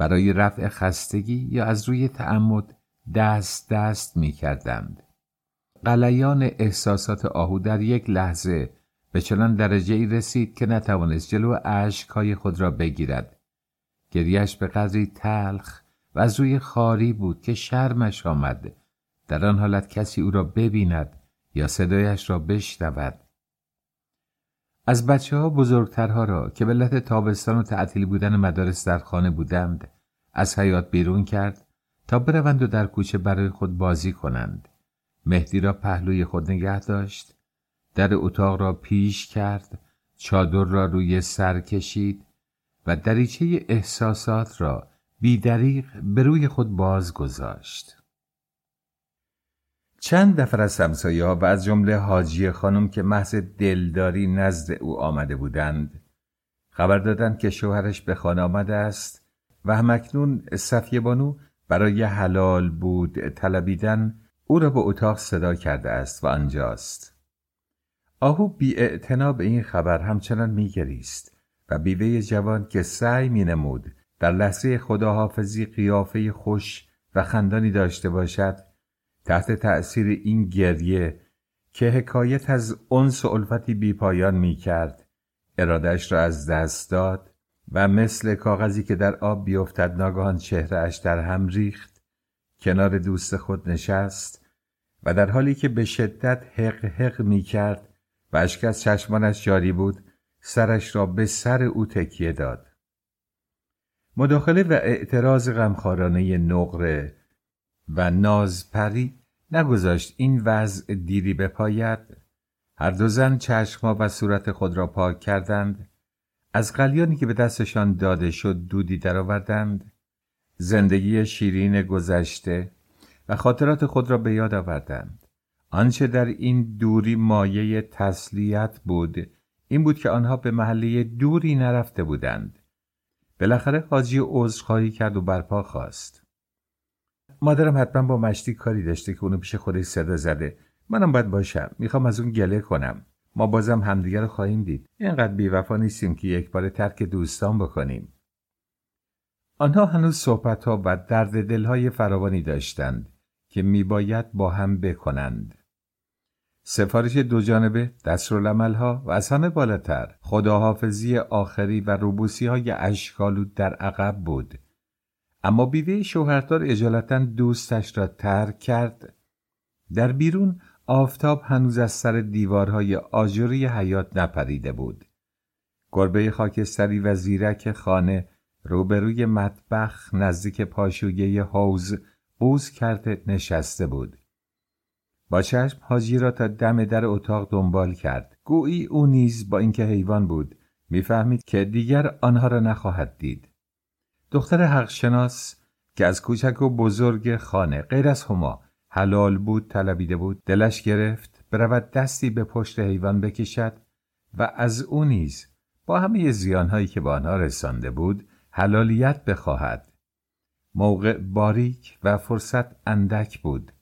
برای رفع خستگی یا از روی تعمد دست دست می کردند. قلیان احساسات آهو در یک لحظه به چنان درجه ای رسید که نتوانست جلو های خود را بگیرد. گریش به قدری تلخ و از روی خاری بود که شرمش آمد در آن حالت کسی او را ببیند یا صدایش را بشنود. از بچه ها بزرگترها را که به علت تابستان و تعطیل بودن مدارس در خانه بودند از حیات بیرون کرد تا بروند و در کوچه برای خود بازی کنند. مهدی را پهلوی خود نگه داشت در اتاق را پیش کرد چادر را روی سر کشید و دریچه احساسات را بیدریق به روی خود باز گذاشت. چند دفر از همسایه و از جمله حاجی خانم که محض دلداری نزد او آمده بودند خبر دادند که شوهرش به خانه آمده است و همکنون صفیه بانو برای حلال بود طلبیدن او را به اتاق صدا کرده است و آنجاست. آهو بی به این خبر همچنان میگریست و بیوه جوان که سعی می نمود در لحظه خداحافظی قیافه خوش و خندانی داشته باشد تحت تأثیر این گریه که حکایت از انس و الفتی بی پایان می کرد ارادش را از دست داد و مثل کاغذی که در آب بیفتد ناگهان چهرهش در هم ریخت کنار دوست خود نشست و در حالی که به شدت حق حق می کرد و اشک از چشمانش جاری بود سرش را به سر او تکیه داد. مداخله و اعتراض غمخوارانه نقره و نازپری نگذاشت این وضع دیری بپاید. هر دو زن چشما و صورت خود را پاک کردند. از قلیانی که به دستشان داده شد دودی درآوردند. زندگی شیرین گذشته و خاطرات خود را به یاد آوردند. آنچه در این دوری مایه تسلیت بود این بود که آنها به محله دوری نرفته بودند. بالاخره حاجی عذرخواهی کرد و برپا خواست. مادرم حتما با مشتی کاری داشته که اونو پیش خودش صدا زده. منم باید باشم. می‌خوام از اون گله کنم. ما بازم همدیگر رو خواهیم دید. اینقدر بیوفا نیستیم که یک بار ترک دوستان بکنیم. آنها هنوز صحبت ها و درد دلهای فراوانی داشتند که میباید با هم بکنند. سفارش دو جانبه ها و از همه بالاتر خداحافظی آخری و روبوسی های اشکالود در عقب بود. اما بیوه شوهردار اجالتا دوستش را ترک کرد. در بیرون آفتاب هنوز از سر دیوارهای آجوری حیات نپریده بود. گربه خاکستری و زیرک خانه روبروی مطبخ نزدیک پاشویه حوز بوز کرده نشسته بود. با چشم حاجی را تا دم در اتاق دنبال کرد. گویی او نیز با اینکه حیوان بود می‌فهمید که دیگر آنها را نخواهد دید. دختر حقشناس که از کوچک و بزرگ خانه غیر از هما حلال بود طلبیده بود دلش گرفت برود دستی به پشت حیوان بکشد و از او نیز با همه زیانهایی که به آنها رسانده بود حلالیت بخواهد. موقع باریک و فرصت اندک بود.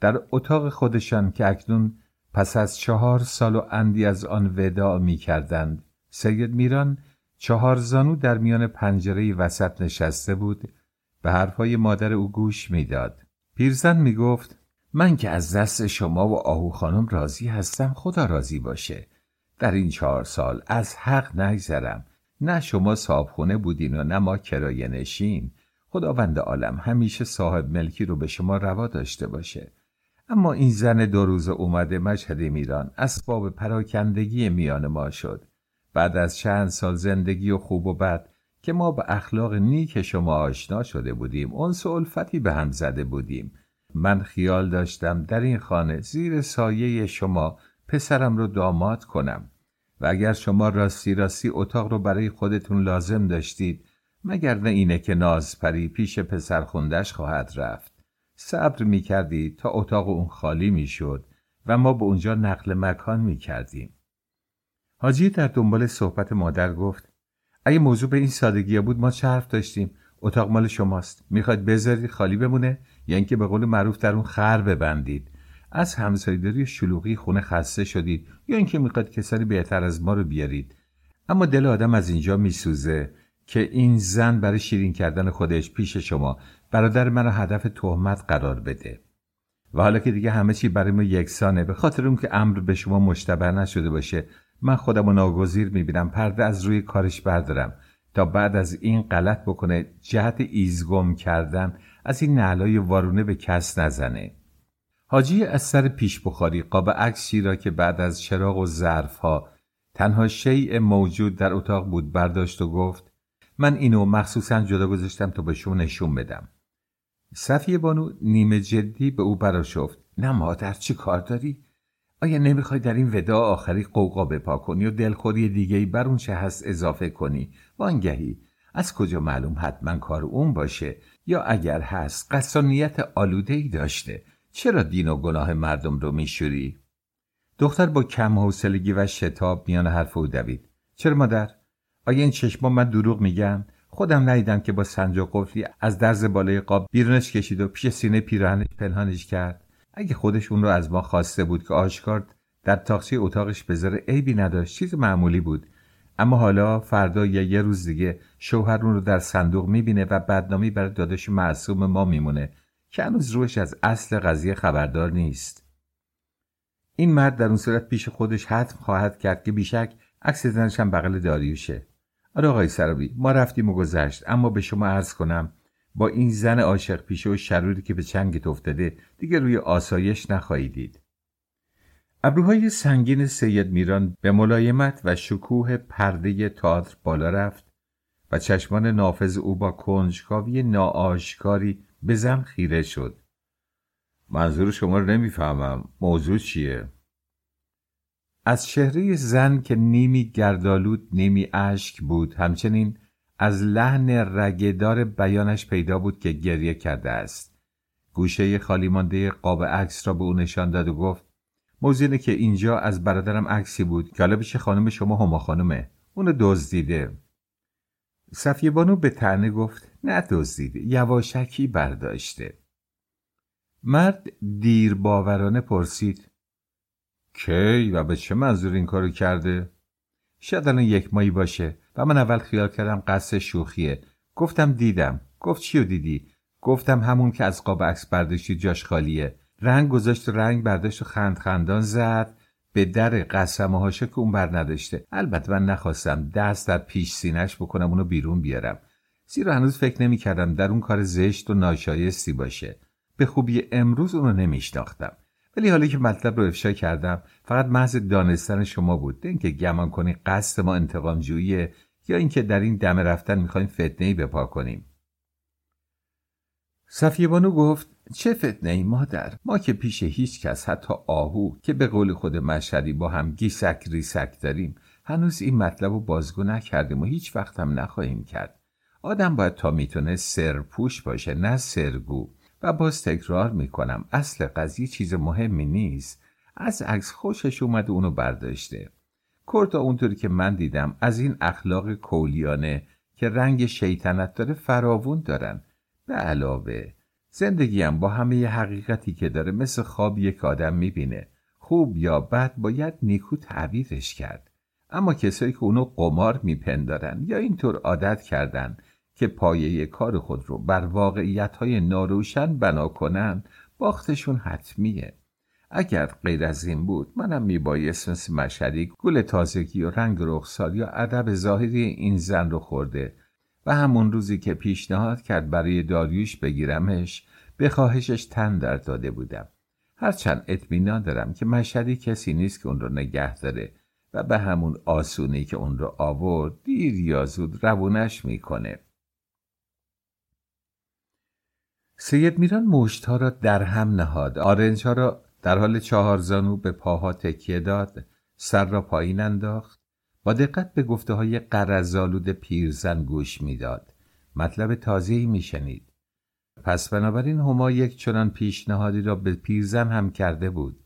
در اتاق خودشان که اکنون پس از چهار سال و اندی از آن وداع می کردند سید میران چهار زانو در میان پنجره وسط نشسته بود به حرفهای مادر او گوش می‌داد. پیرزن می گفت من که از دست شما و آهو خانم راضی هستم خدا راضی باشه. در این چهار سال از حق نگذرم. نه شما صابخونه بودین و نه ما کرایه نشین. خداوند عالم همیشه صاحب ملکی رو به شما روا داشته باشه. اما این زن دو روز اومده مشهد میران اسباب پراکندگی میان ما شد. بعد از چند سال زندگی و خوب و بد که ما به اخلاق نیک شما آشنا شده بودیم اون الفتی به هم زده بودیم. من خیال داشتم در این خانه زیر سایه شما پسرم رو داماد کنم. و اگر شما راستی راستی اتاق رو برای خودتون لازم داشتید مگر نه اینه که نازپری پیش پسر خوندش خواهد رفت. صبر می کردید تا اتاق اون خالی می شد و ما به اونجا نقل مکان می کردیم حاجی در دنبال صحبت مادر گفت اگه موضوع به این سادگی بود ما چه حرف داشتیم؟ اتاق مال شماست. می‌خواید بذارید خالی بمونه؟ یا اینکه به قول معروف در اون خر ببندید. از همسایداری شلوغی خونه خسته شدید. یا اینکه می‌خواید کسانی بهتر از ما رو بیارید. اما دل آدم از اینجا میسوزه که این زن برای شیرین کردن خودش پیش شما. برادر منو هدف تهمت قرار بده. و حالا که دیگه همه چی برای ما یکسانه به خاطر اون که امر به شما مشتبه نشده باشه من خودم رو ناگزیر می‌بینم. پرده از روی کارش بردارم تا بعد از این غلط بکنه جهت ایزگم کردن از این نعلای وارونه به کس نزنه. حاجی از سر پیش بخاری قاب عکسی را که بعد از چراغ و ظرف ها تنها شیء موجود در اتاق بود برداشت و گفت من اینو مخصوصا جدا گذاشتم تا به شما نشون بدم. صفیه بانو نیمه جدی به او براشفت نه مادر چی کار داری؟ آیا نمی‌خوای در این ودا آخری قوقا بپا کنی و دلخوری دیگه ای بر اون چه هست اضافه کنی وانگهی از کجا معلوم حتما کار اون باشه یا اگر هست قصانیت آلوده ای داشته چرا دین و گناه مردم رو میشوری؟ دختر با کم حوصلگی و شتاب میان حرف او دوید چرا مادر؟ آیا این چشما من دروغ میگم؟ خودم ندیدم که با سنجاق قفلی از درز بالای قاب بیرونش کشید و پیش سینه پیراهنش پنهانش کرد اگه خودش اون رو از ما خواسته بود که آشکار در تاقچه اتاقش بذاره عیبی نداشت چیز معمولی بود. اما حالا فردا یا یه روز دیگه شوهر اون رو در صندوق می‌بینه و بدنامی برای داداش معصوم ما میمونه که هنوز روش از اصل قضیه خبردار نیست. این مرد در اون صورت پیش خودش حتم خواهد کرد که بیشک عکس زنش هم بغل داریوشه. آره آقای سرابی ما رفتیم و گذشت اما به شما عرض کنم با این زن عاشق پیشه و شروری که به چنگت افتاده دیگه روی آسایش نخواهید دید ابروهای سنگین سید میران به ملایمت و شکوه پرده تئاتر بالا رفت و چشمان نافذ او با کنجکاوی ناآشکاری به زن خیره شد. منظور شما رو نمی‌فهمم. موضوع چیه؟ از چهره زن که نیمی گردالود نیمی اشک بود همچنین از لحن رگدار بیانش پیدا بود که گریه کرده است. گوشه خالی مانده قاب عکس را به او نشان داد و گفت موضوع که اینجا از برادرم عکسی بود. که حالا پیش خانم شما هما خانمه. اونو دزدیده. صفیه بانو به تنه گفت نه دزدیده یواشکی برداشته. مرد دیر باورانه پرسید کی و به چه منظور این کارو کرده؟ شاید الان یک مایی باشه. و من اول خیال کردم قصد شوخیه. گفتم دیدم. گفت چیو دیدی؟ گفتم همون که از قاب عکس برداشتی جاش خالیه. رنگ گذاشت رنگ برداشت و خند خندان زد. به در قسم هاشه که اون بر نداشته. البته من نخواستم دست در پیش سینش بکنم اونو بیرون بیارم. زیرا هنوز فکر نمی کردم در اون کار زشت و ناشایستی باشه. به خوبی امروز اونو نمیشناختم. ولی حالا که مطلب رو افشا کردم فقط محض دانستن شما بود. اینکه گمان کنی قصد ما انتقام جوییه یا اینکه در این دم رفتن می‌خوایم فتنه ای بپا کنیم. صفیه بانو گفت چه فتنه ای مادر؟ ما که پیش هیچ کس حتی آهو که به قول خود مشهدی با هم گیسک ریسک داریم هنوز این مطلب رو بازگو نکردیم و هیچ وقت هم نخواهیم کرد. آدم باید تا می‌تونه سرپوش باشه نه سرگو. و باز تکرار می‌کنم اصل قضیه چیز مهمی نیست. از عکس خوشش اومد اونو برداشته. کرتا اونطوری که من دیدم از این اخلاق کولیانه که رنگ شیطنت داره فراوون دارن. به علاوه زندگیم با همه حقیقتی که داره مثل خواب یک آدم می‌بینه. خوب یا بد باید نیکو تعبیرش کرد. اما کسایی که اونو قمار میپندارن یا اینطور عادت کردن که پایه کار خود رو بر واقعیت های ناروشن بنا کنن باختشون حتمیه. اگر غیر از این بود منم میبایست مثل مشهدی گل تازگی و رنگ رخسار یا ادب ظاهری این زن رو خورده. و همون روزی که پیشنهاد کرد برای داریوش بگیرمش به خواهشش تن در داده بودم. هرچند اطمینان دارم که مشهدی کسی نیست که اون رو نگه داره و به همون آسونی که اون رو آورد دیر یا زود روونش می‌کنه. سید میران مشتها را در هم نهاد. آرنج ها را در حال چهارزانو به پاها تکیه داد. سر را پایین انداخت. با دقت به گفته های قرزالود پیرزن گوش می‌داد. مطلب تازه‌ای میشنید. پس بنابراین هما یک چنان پیشنهادی را به پیرزن هم کرده بود.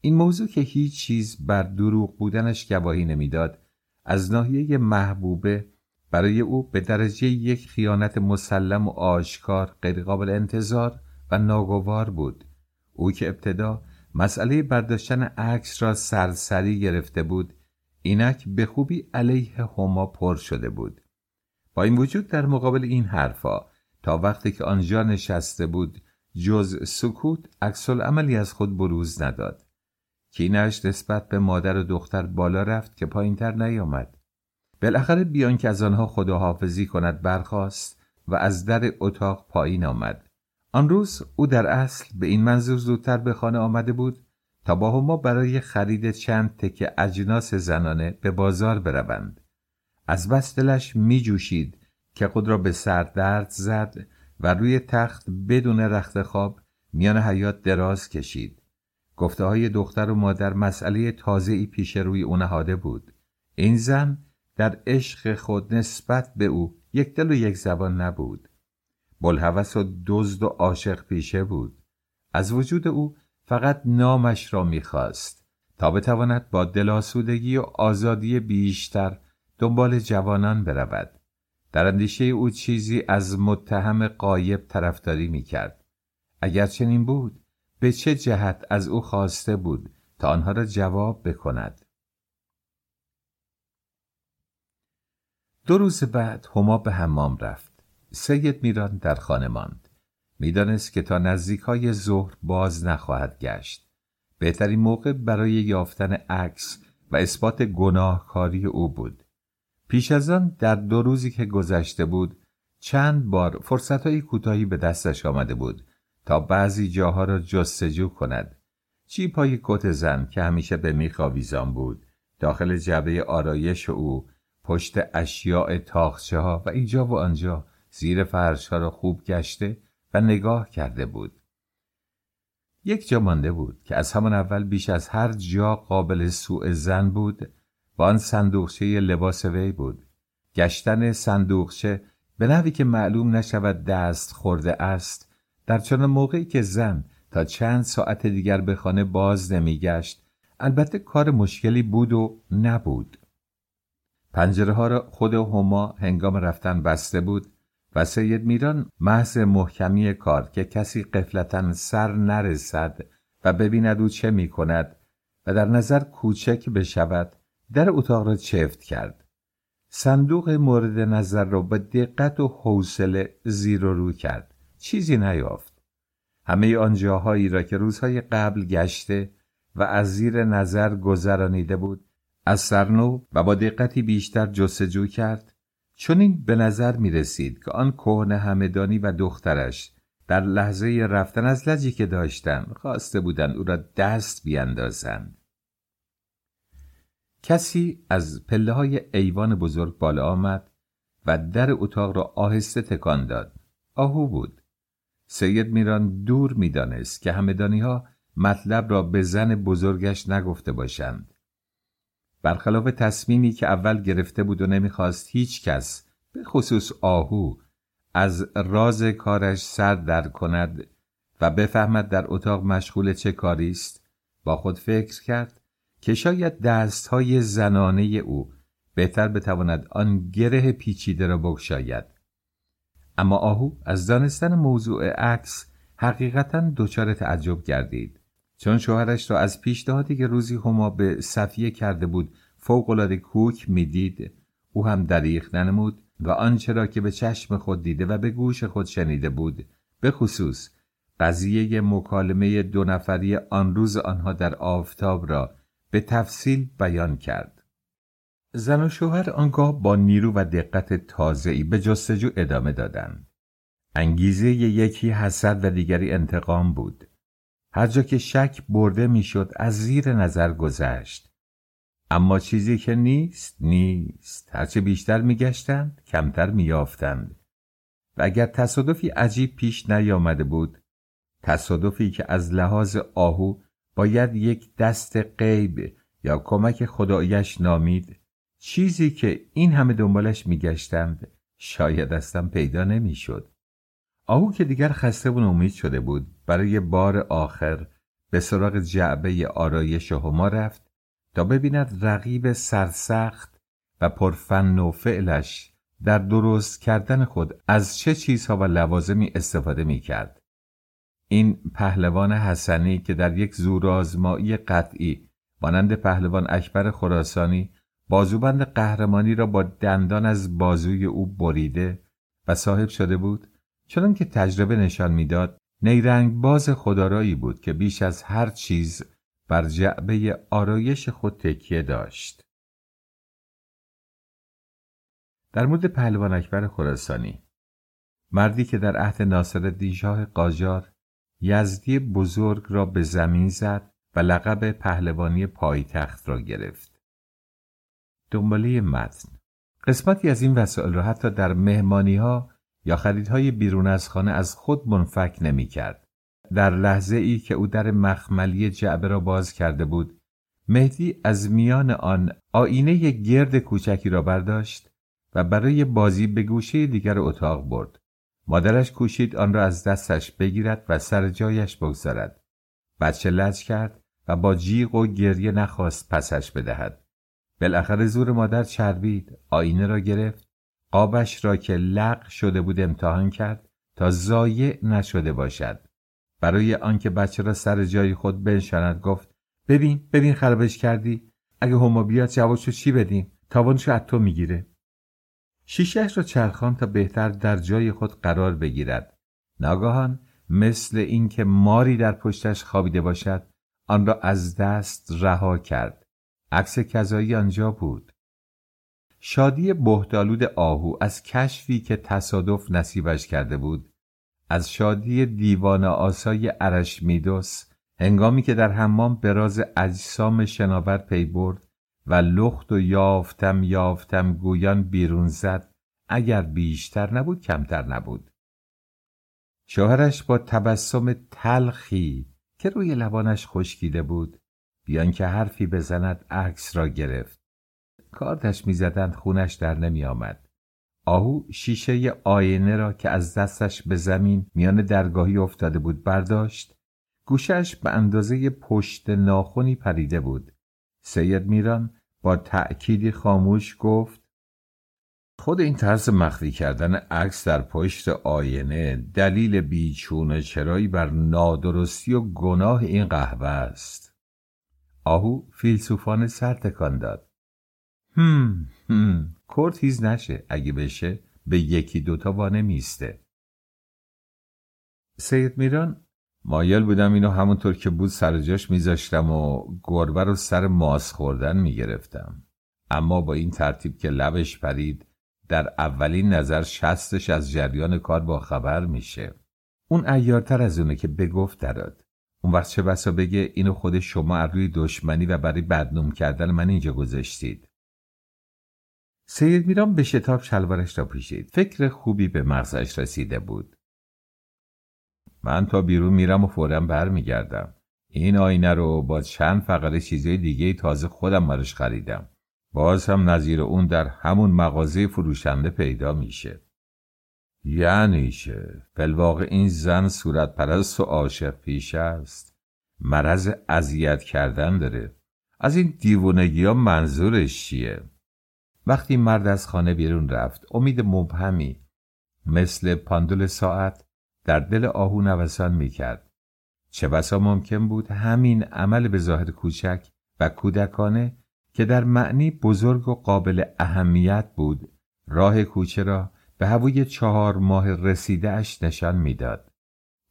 این موضوع که هیچ چیز بر دروغ بودنش گواهی نمی‌داد. از ناحیه محبوبه برای او به درجه یک خیانت مسلم و آشکار غیرقابل انتظار و ناگوار بود. او که ابتدا مسئله برداشتن عکس را سرسری گرفته بود اینک به خوبی علیه هما پر شده بود. با این وجود در مقابل این حرفا تا وقتی که آنجا نشسته بود جز سکوت عکس عملی از خود بروز نداد. کینش نسبت به مادر و دختر بالا رفت که پایینتر نیامد. بالاخره بیان که از آنها خداحافظی کند برخاست و از در اتاق پایین آمد. آن روز او در اصل به این منظور زودتر به خانه آمده بود تا با هما برای خرید چند تکه اجناس زنانه به بازار بروند. از بس دلش می جوشید که خود را به سر درد زد و روی تخت بدون رخت خواب میان حیات دراز کشید. گفته های دختر و مادر مسئله تازه ای پیش روی او نهاده بود. این زن در عشق خود نسبت به او یک دل و یک زبان نبود. بلحوث و دزد و عاشق پیشه بود. از وجود او فقط نامش را می‌خواست تا بتواند با دلاسودگی و آزادی بیشتر دنبال جوانان برود. در اندیشه او چیزی از متهم قایب طرفداری می کرد. اگر چنین بود به چه جهت از او خواسته بود تا آنها را جواب بکند؟ دو روز بعد هما به حمام رفت. سید میران در خانه ماند. می‌دانست که تا نزدیک های ظهر باز نخواهد گشت. بهترین موقع برای یافتن عکس و اثبات گناهکاری او بود. پیش از آن در دو روزی که گذشته بود چند بار فرصتهای کوتاهی به دستش آمده بود تا بعضی جاها را جستجو کند. پای کت زن که همیشه به میخ آویزان بود داخل جبه آرایش او پشت اشیاء تاخچه ها و اینجا و آنجا زیر فرش ها را خوب گشته و نگاه کرده بود. یک جا مانده بود که از همان اول بیش از هر جا قابل سوء زن بود و آن صندوقچه لباس وی بود. گشتن صندوقچه به نحوی که معلوم نشود دست خورده است در چنان موقعی که زن تا چند ساعت دیگر به خانه باز نمیگشت البته کار مشکلی بود و نبود. پنجره ها را خود هما هنگام رفتن بسته بود و سید میران محض محکمی کار که کسی قفلتا سر نرسد و ببیند او چه می کند و در نظر کوچک بشود در اتاق را چفت کرد. صندوق مورد نظر را با دقت و حوصله زیر و رو کرد. چیزی نیافت. همه آن جاهایی را که روزهای قبل گشته و از زیر نظر گذرانیده بود از سرنو و با دقتی بیشتر جستجو کرد. چون این به نظر می رسید که آن کهنه همدانی و دخترش در لحظه رفتن از لجی که داشتن خواسته بودند او را دست بیاندازند کسی از پله های ایوان بزرگ بالا آمد و در اتاق را آهسته تکان داد. آهو بود. سید میران دور می‌دانست که همدانی ها مطلب را به زن بزرگش نگفته باشند. برخلاف تصمیمی که اول گرفته بود و نمی‌خواست هیچ کس به خصوص آهو از راز کارش سر در کند و بفهمد در اتاق مشغول چه کاری است با خود فکر کرد که شاید دستهای زنانه او بهتر بتواند آن گره پیچیده را بگشاید. اما آهو از دانستن موضوع عکس حقیقتا دچار تعجب گردید. چون شوهرش را از پیشنهادی که روزی هما به صفیه کرده بود فوقالعاده کوک می‌دید. او هم دریغ ننمود و آنچه را که به چشم خود دیده و به گوش خود شنیده بود. به خصوص قضیه مکالمه دو نفری آن روز آنها در آفتاب را به تفصیل بیان کرد. زن و شوهر آنگاه با نیرو و دقت تازه‌ای به جستجو ادامه دادند. انگیزه یکی حسد و دیگری انتقام بود. هر جا که شک برده می‌شد از زیر نظر گذشت. اما چیزی که نیست نیست. هرچه بیشتر میگشتند کمتر میافتند و اگر تصادفی عجیب پیش نیامده بود تصادفی که از لحاظ آهو باید یک دست غیب یا کمک خدایش نامید چیزی که این همه دنبالش میگشتند شاید اصلا پیدا نمی‌شد. آهو که دیگر خسته و امید شده بود برای بار آخر به سراغ جعبه آرایش هما رفت تا ببیند رقیب سرسخت و پرفن و فعلش در درست کردن خود از چه چیزها و لوازمی استفاده می کرد. این پهلوان حسنی که در یک زورآزمایی قطعی مانند پهلوان اکبر خراسانی بازوبند قهرمانی را با دندان از بازوی او بریده و صاحب شده بود چون که تجربه نشان می‌داد نیرنگ باز خدارایی بود که بیش از هر چیز بر جعبه آرایش خود تکیه داشت. در مورد پهلوان اکبر خراسانی مردی که در عهد ناصر دیشاه قاجار یزدی بزرگ را به زمین زد و لقب پهلوانی پایتخت را گرفت. دنباله متن قسمتی از این وسائل را حتی در مهمانی ها یا خریدهای بیرون از خانه از خود منفک نمی کرد. در لحظه ای که او در مخملی جعبه را باز کرده بود مهدی از میان آن آینه گرد کوچکی را برداشت و برای بازی به گوشه دیگر اتاق برد. مادرش کوشید آن را از دستش بگیرد و سر جایش بگذارد. بچه لج کرد و با جیغ و گریه نخواست پسش بدهد. بالاخره زور مادر چربید آینه را گرفت آبش را که لق شده بود امتحان کرد تا زایع نشده باشد. برای آنکه بچه را سر جای خود بنشاند گفت ببین ببین خرابش کردی. اگه هما بیاد جوابشو چی بدیم؟ تاوانشو از تو می‌گیره. شیشهش را چرخان تا بهتر در جای خود قرار بگیرد. ناگاهان مثل اینکه ماری در پشتش خوابیده باشد آن را از دست رها کرد. عکس کذایی آنجا بود. شادی بهدالود آهو از کشفی که تصادف نصیبش کرده بود از شادی دیوان آسای ارشمیدس هنگامی که در حمام به راز اجسام شناور پی برد و لخت و یافتم یافتم گویان بیرون زد اگر بیشتر نبود کمتر نبود. شوهرش با تبسم تلخی که روی لبانش خشکیده بود بیان که حرفی بزند عکس را گرفت. کارتش می‌زدند خونش در نمی آمد. آهو شیشه آینه را که از دستش به زمین میان درگاهی افتاده بود برداشت. گوشش به اندازه پشت ناخونی پریده بود. سید میران با تأکیدی خاموش گفت خود این طرز مخفی کردن عکس در پشت آینه دلیل بیچونه چرایی بر نادرستی و گناه این قهوه است. آهو فیلسوفان سر تکان داد. هم هم کرد هیز نشه اگه بشه به یکی دوتا وانه میسته. سید میران مایل بودم اینو همونطور که بود سر جاش میذاشتم و گربه رو سر ماس خوردن می‌گرفتم. اما با این ترتیب که لبش پرید در اولین نظر شستش از جریان کار با خبر میشه. اون ایارتر از اونه که بگفت دراد. اون وقت چه بسا بگه اینو خود شما روی دشمنی و برای بدنوم کردن من اینجا گذاشتید. سید میران به شتاب شلوارش را پوشید. فکر خوبی به مغزش رسیده بود. من تا بیرون میرم و فورا برمیگردم. این آینه رو با چند فقره چیزای دیگه تازه خودم براش خریدم. باز هم نظیر اون در همون مغازه فروشنده پیدا میشه. یعنی چه؟ فلواقع این زن صورت پرست و عاشق پیش است. مرض اذیت کردن داره. از این دیوونگی ها منظورش چیه؟ وقتی مرد از خانه بیرون رفت امید مبهمی مثل پاندول ساعت در دل آهو نوسان می‌کرد چه بسا ممکن بود همین عمل به ظاهر کوچک و کودکانه که در معنی بزرگ و قابل اهمیت بود راه کوچه را به هوای چهار ماه رسیده اش نشان می‌داد.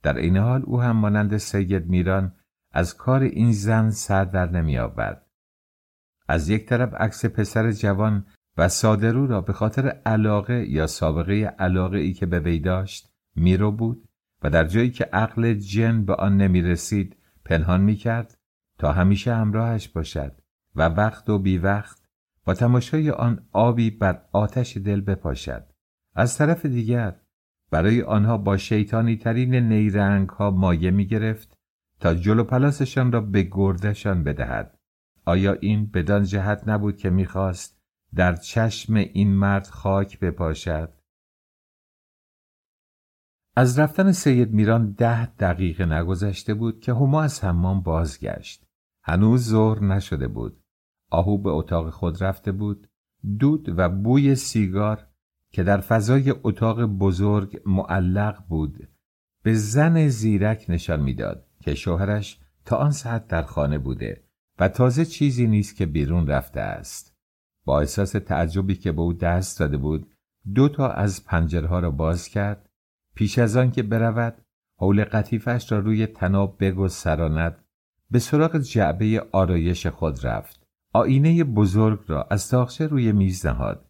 در این حال او هم مانند سید میران از کار این زن سر در نمی آورد. از یک طرف عکس پسر جوان و سادرو را به خاطر علاقه یا سابقه علاقه ای که به وی داشت میرو بود و در جایی که عقل جن به آن نمی رسید پنهان می کرد تا همیشه همراهش باشد و وقت و بی وقت با تماشای آن آبی بر آتش دل بپاشد. از طرف دیگر برای آنها با شیطانی ترین نیرنگ ها مایه می گرفت تا جلو پلاسشان را به گردشان بدهد. آیا این بدان جهت نبود که می‌خواست در چشم این مرد خاک بپاشد. از رفتن سید میران ده دقیقه نگذشته بود که هما از حمام بازگشت. هنوز ظهر نشده بود. آهو به اتاق خود رفته بود. دود و بوی سیگار که در فضای اتاق بزرگ معلق بود به زن زیرک نشان می‌داد که شوهرش تا آن ساعت در خانه بوده و تازه چیزی نیست که بیرون رفته است. با احساس تعجبی که به او دست داده بود دو تا از پنجرها را باز کرد. پیش از آن که برود حول قطیفش را روی تناب بگستراند به سراغ جعبه آرایش خود رفت. آینه بزرگ را از تاخچه روی میز نهاد.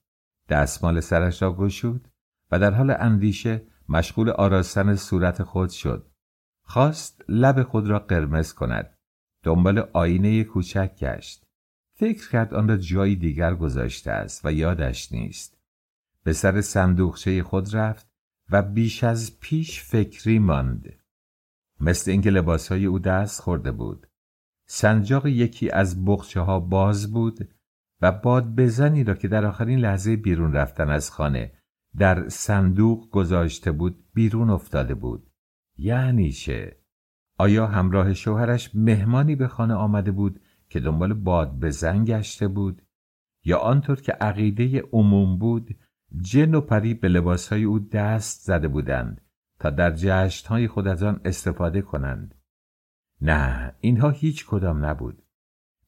دستمال سرش را گشود و در حال اندیشه مشغول آراستن صورت خود شد. خواست لب خود را قرمز کند. دنبال آینه کوچک گشت. فکر کرد آن را جایی دیگر گذاشته است و یادش نیست. به سر صندوقچه خود رفت و بیش از پیش فکری ماند. مثل اینکه لباسهای او دست خورده بود. سنجاق یکی از بخچه ها باز بود و باد بزنی را که در آخرین لحظه بیرون رفتن از خانه در صندوق گذاشته بود بیرون افتاده بود. یعنی چه؟ آیا همراه شوهرش مهمانی به خانه آمده بود که دنبال باد بزن گشته بود یا آنطور که عقیده عموم بود جن و پری به لباسهای او دست زده بودند تا در جشنهای خود از آن استفاده کنند. نه اینها هیچ کدام نبود.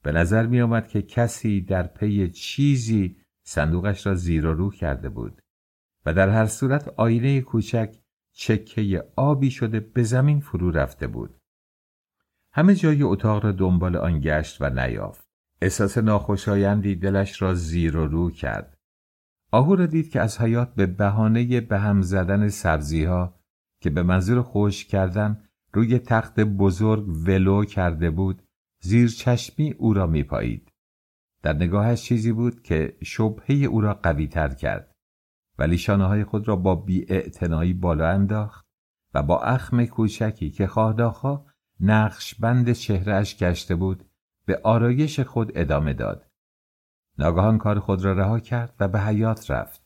به نظر می آمد که کسی در پی چیزی صندوقش را زیر و رو کرده بود و در هر صورت آینه کوچک چکه آبی شده به زمین فرو رفته بود. همه جای اتاق را دنبال آن گشت و نیافت. احساس ناخوشایندی دلش را زیر و رو کرد. آهو را دید که از حیات به بهانه به هم زدن سبزی ها که به منظور خوش کردن روی تخت بزرگ ولو کرده بود زیر چشمی او را میپایید. در نگاهش چیزی بود که شبهه او را قوی تر کرد. ولی شانه های خود را با بی بالا انداخت و با اخم کوچکی که خواهداخوا نقش بند چهرهش گشته بود به آرایش خود ادامه داد. ناگهان کار خود را رها کرد و به حیات رفت.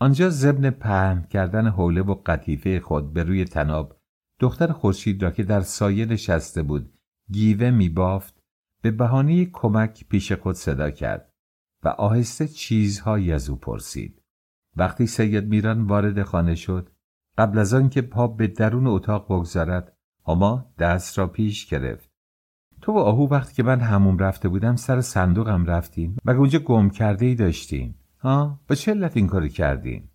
آنجا ضمن پهن کردن حوله و قطیفه خود به روی تناب دختر خورشید را که در سایه نشسته بود گیوه میبافت به بهانه کمک پیش خود صدا کرد و آهسته چیزهایی از او پرسید. وقتی سید میران وارد خانه شد قبل از آنکه پا به درون اتاق بگذارد هما دست را پیش گرفت. تو و آهو وقتی که من هموم رفته بودم سر صندوقم رفتیم و اونجا گم کرده ای داشتیم. ها؟ با چه علت این کاری کردین؟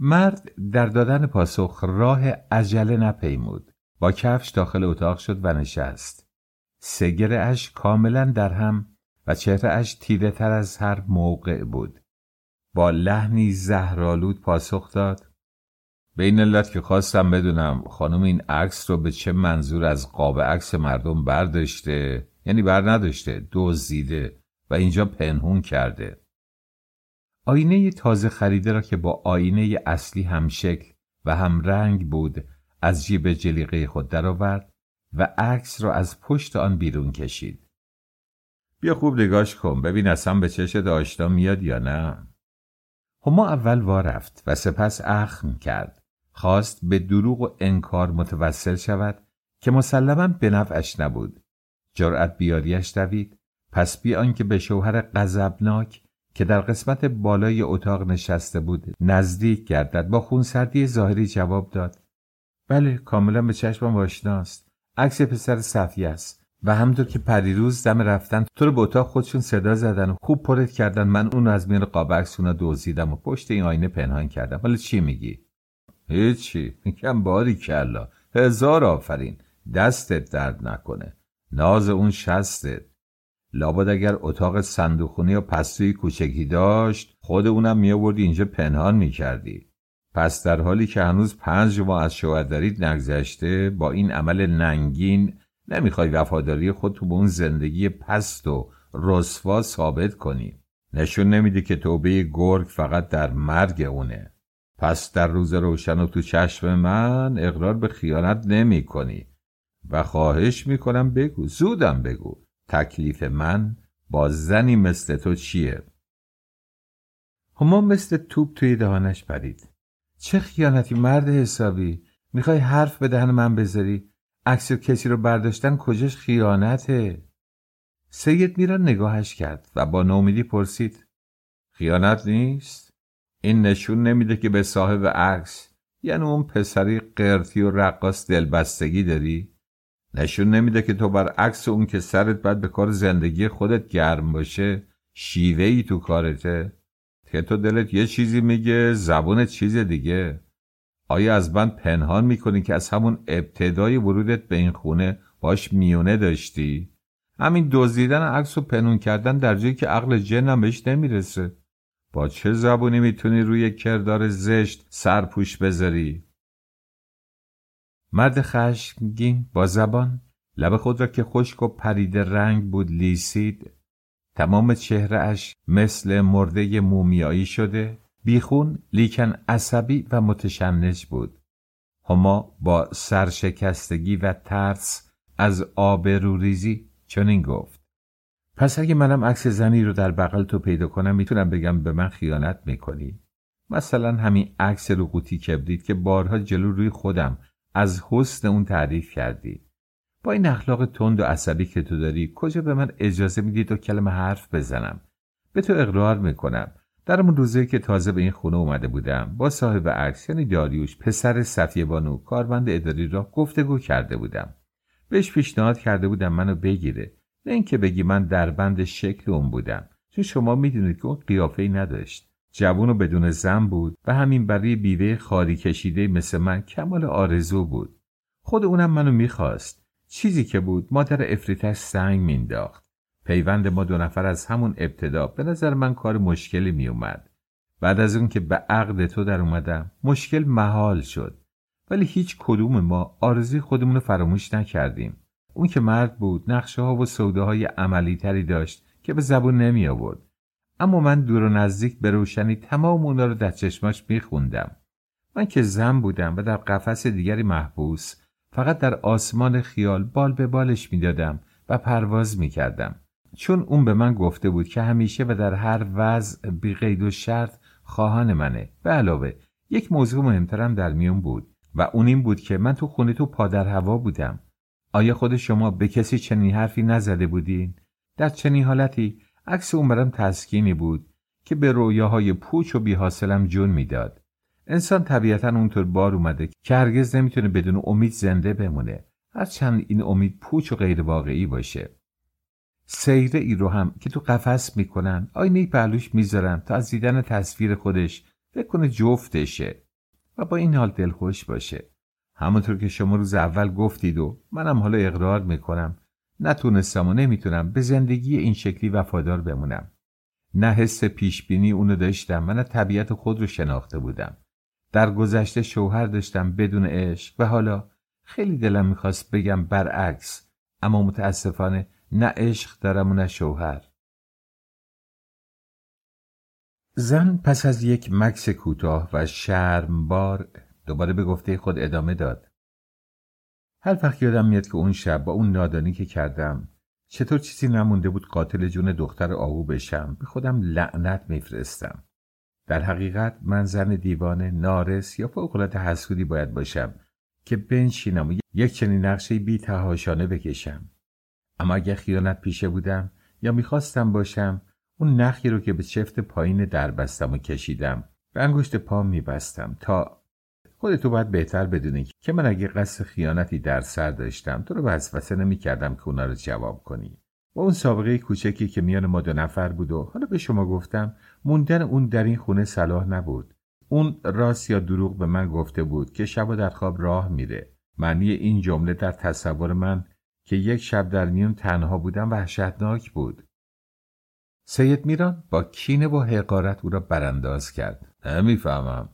مرد در دادن پاسخ راه عجله نپیمود. با کفش داخل اتاق شد و نشست. سگر اش کاملا در هم و چهره اش تیره تر از هر موقع بود. با لحنی زهرالود پاسخ داد. به این علت که خواستم بدونم خانم این عکس رو به چه منظور از قاب عکس مردم برداشته یعنی بر نداشته دزدیده و اینجا پنهون کرده. آینه تازه خریده را که با آینه اصلی هم شکل و هم رنگ بود از جیب جلیقه خود درآورد و عکس را از پشت آن بیرون کشید. بیا خوب نگاش کن ببین اصلا به چشت آشنا میاد یا نه. هما اول وارفت و سپس اخم کرد. خواست به دروغ و انکار متوسل شود که مسلما به نفعش نبود. جرأت بیاریش دوید. پس بی آنکه به شوهر غضبناک که در قسمت بالای اتاق نشسته بود نزدیک گردد با خونسردی ظاهری جواب داد. بله کاملا به چشمم آشناست عکس پسر صفیه است و همطور که پریروز دم رفتن تو رو به اتاق خودشون صدا زدن و خوب پرت کردن من اونو از میان قاب عکس اونا دزدیدم و پشت این آینه پنهان کردم. حالا چی میگی؟ هیچی. میگم باری کلا. هزار آفرین. دستت درد نکنه. ناز اون شستت. لابد اگر اتاق صندوخونی یا پستوی کوچکی داشت خود اونم میآوردی اینجا پنهان می‌کردی. پس در حالی که هنوز پنج ماه از شوهرداریت نگذشته با این عمل ننگین نمی‌خوای وفاداری خود تو به اون زندگی پست و رسوا ثابت کنی. نشون نمیده که توبه گرگ فقط در مرگ اونه. پس در روز روشن و تو چشم من اقرار به خیانت نمی کنی و خواهش می‌کنم بگو زودم بگو تکلیف من با زنی مثل تو چیه؟ هما مثل توپ توی دهانش پرید. چه خیانتی مرد حسابی؟ می‌خوای حرف به دهن من بذاری؟ عکس کسی رو برداشتن کجاش خیانته؟ سید میران نگاهش کرد و با نومیدی پرسید. خیانت نیست؟ این نشون نمیده که به صاحب عکس یعنی اون پسری قرتی و رقاص دلبستگی داری؟ نشون نمیده که تو بر عکس اون که سرت باید به کار زندگی خودت گرم باشه شیوه ای تو کارته؟ که تو دلت یه چیزی میگه زبونت چیز دیگه؟ آیا از من پنهان می‌کنی که از همون ابتدای ورودت به این خونه باش میونه داشتی؟ همین دزدیدن عکس و پنون کردن در جایی که عقل جنم بهش نمی‌رسه. با چه زبونی می‌تونی روی کردار زشت سرپوش بذاری؟ مرد خشمگین با زبان لب خود را که خشک و پریده رنگ بود لیسید تمام چهره اش مثل مرده مومیایی شده بیخون لیکن عصبی و متشنج بود هما با سرشکستگی و ترس از آبروریزی چنین گفت پس اگه منم عکس زنی رو در بغل تو پیدا کنم می‌تونم بگم به من خیانت می‌کنی. مثلا همین عکس رو قوطی کبرید که بارها جلو روی خودم از حسن اون تعریف کردی. با این اخلاق تند و عصبی که تو داری کجا به من اجازه میدی تو کلمه حرف بزنم؟ به تو اقرار می‌کنم. در اون روزه که تازه به این خونه اومده بودم با صاحب عکس یعنی داریوش پسر صفیه بانو کارمند اداری را گفتگو کرده بودم. بهش پیشنهاد کرده بودم منو بگیره. نه اینکه بگی من در بند شکل اون بودم. چون شما می‌دونید که اون قیافه ای نداشت. جوون و بدون زن بود و همین برای بیوه خاری کشیده مثل من کمال آرزو بود. خود اونم منو می‌خواست. چیزی که بود مادر افریتش سنگ مینداخت پیوند ما دو نفر از همون ابتدا به نظر من کار مشکلی میومد بعد از اون که به عقد تو در اومدم مشکل محال شد. ولی هیچ کدوم ما آرزوی خودمون رو فراموش نکردیم. اون که مرد بود نقشه ها و سوده های عملی تری داشت که به زبون نمی آورد اما من دور و نزدیک به روشنی تمام اونا رو در چشماش میخوندم. من که زن بودم و در قفس دیگری محبوس فقط در آسمان خیال بال به بالش می‌دادم و پرواز می‌کردم. چون اون به من گفته بود که همیشه و در هر وضع بی قید و شرط خواهان منه. به علاوه یک موضوع مهمترم در میون بود و اون این بود که من تو خونه تو پادر هوا بودم. آیا خود شما به کسی چنین حرفی نزده بودین؟ در چنین حالتی عکس اون برم تسکینی بود که به رویاهای پوچ و بیحاصلم جون می‌داد. انسان طبیعتا اونطور بار اومده که هرگز نمی‌تونه بدون امید زنده بمونه. هرچند این امید پوچ و غیر واقعی باشه. سیره ای رو هم که تو قفس می‌کنن آینه پهلوش می‌ذارن تا از دیدن تصویر خودش فکر کنه جفتشه و با این حال دلخوش باشه. همونطور که شما روز اول گفتید و منم حالا اقرار می‌کنم نتونستم و نمی‌تونم به زندگی این شکلی وفادار بمونم. نه حس پیشبینی اونو داشتم نه طبیعت خود رو شناخته بودم. در گذشته شوهر داشتم بدون عشق و حالا خیلی دلم می‌خواست بگم برعکس اما متاسفانه نه عشق دارم و نه شوهر. زن پس از یک مکس کوتاه و شرمبار دوباره به گفته خود ادامه داد. هر وقت یادم میاد که اون شب با اون نادانی که کردم چطور چیزی نمونده بود قاتل جون دختر آهو بشم به خودم لعنت میفرستم. در حقیقت من زن دیوانه نارس یا فوقالعاده حسودی باید باشم که بنشینم و یک چنین نقشه بی تهاشانه بکشم. اما اگر خیانت پیشه بودم یا می‌خواستم باشم اون نخی رو که به چفت پایین در بستم و کشیدم به انگشت پا میبستم تا خودتو باید بهتر بدونی که من اگه قصد خیانتی در سر داشتم تو رو وسوسه نمی کردم که اونا رو جواب کنی. با اون سابقه کوچکی که میان ما دو نفر بود و حالا به شما گفتم موندن اون در این خونه صلاح نبود. اون راست یا دروغ به من گفته بود که شب در خواب راه میره. معنی این جمله در تصور من که یک شب در میون تنها بودم وحشتناک بود. سید میران با کینه و حقارت او را برانداز کرد. نمی‌فهمم.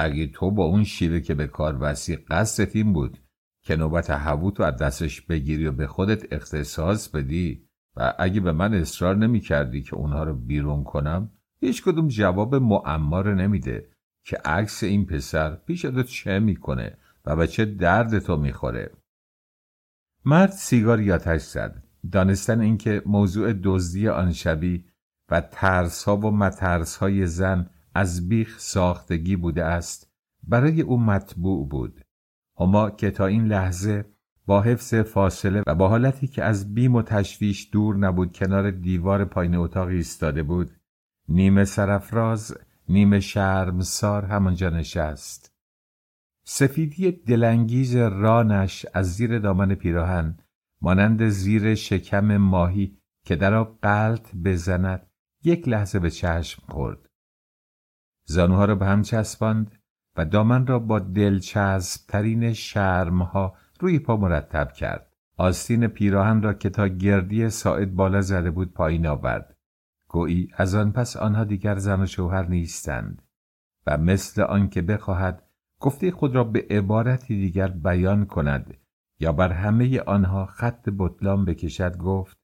اگه تو با اون شیوه که به کار وسیع قصدت این بود که نوبت هوو از دستش بگیری و به خودت اختصاص بدی و اگه به من اصرار نمی کردی که اونها رو بیرون کنم هیچ کدوم جواب معما رو نمیده که عکس این پسر پیش تو چه می‌کنه و به چه درد تو می‌خوره. مرد سیگار یاتش زد. دانستن اینکه موضوع دزدی آن شبی و ترس ها و مترس های زن از بیخ ساختگی بوده است. برای او مطبوع بود. هما که تا این لحظه با حفظ فاصله و با حالتی که از بیم و تشویش دور نبود کنار دیوار پایین اتاق ایستاده بود نیمه سرفراز نیمه شرمسار همانجا نشست. سفیدی دلانگیز رانش از زیر دامن پیراهن مانند زیر شکم ماهی که در آب قلط بزند یک لحظه به چشم خورد. زانوها را به هم چسباند و دامن را با دلچسبترین شرمها روی پا مرتب کرد. آستین پیراهن را که تا گردی ساعد بالا زده بود پایین آورد. گویی از آن پس آنها دیگر زن و شوهر نیستند و مثل آنکه بخواهد گفته خود را به عبارتی دیگر بیان کند یا بر همه آنها خط بطلان بکشد گفت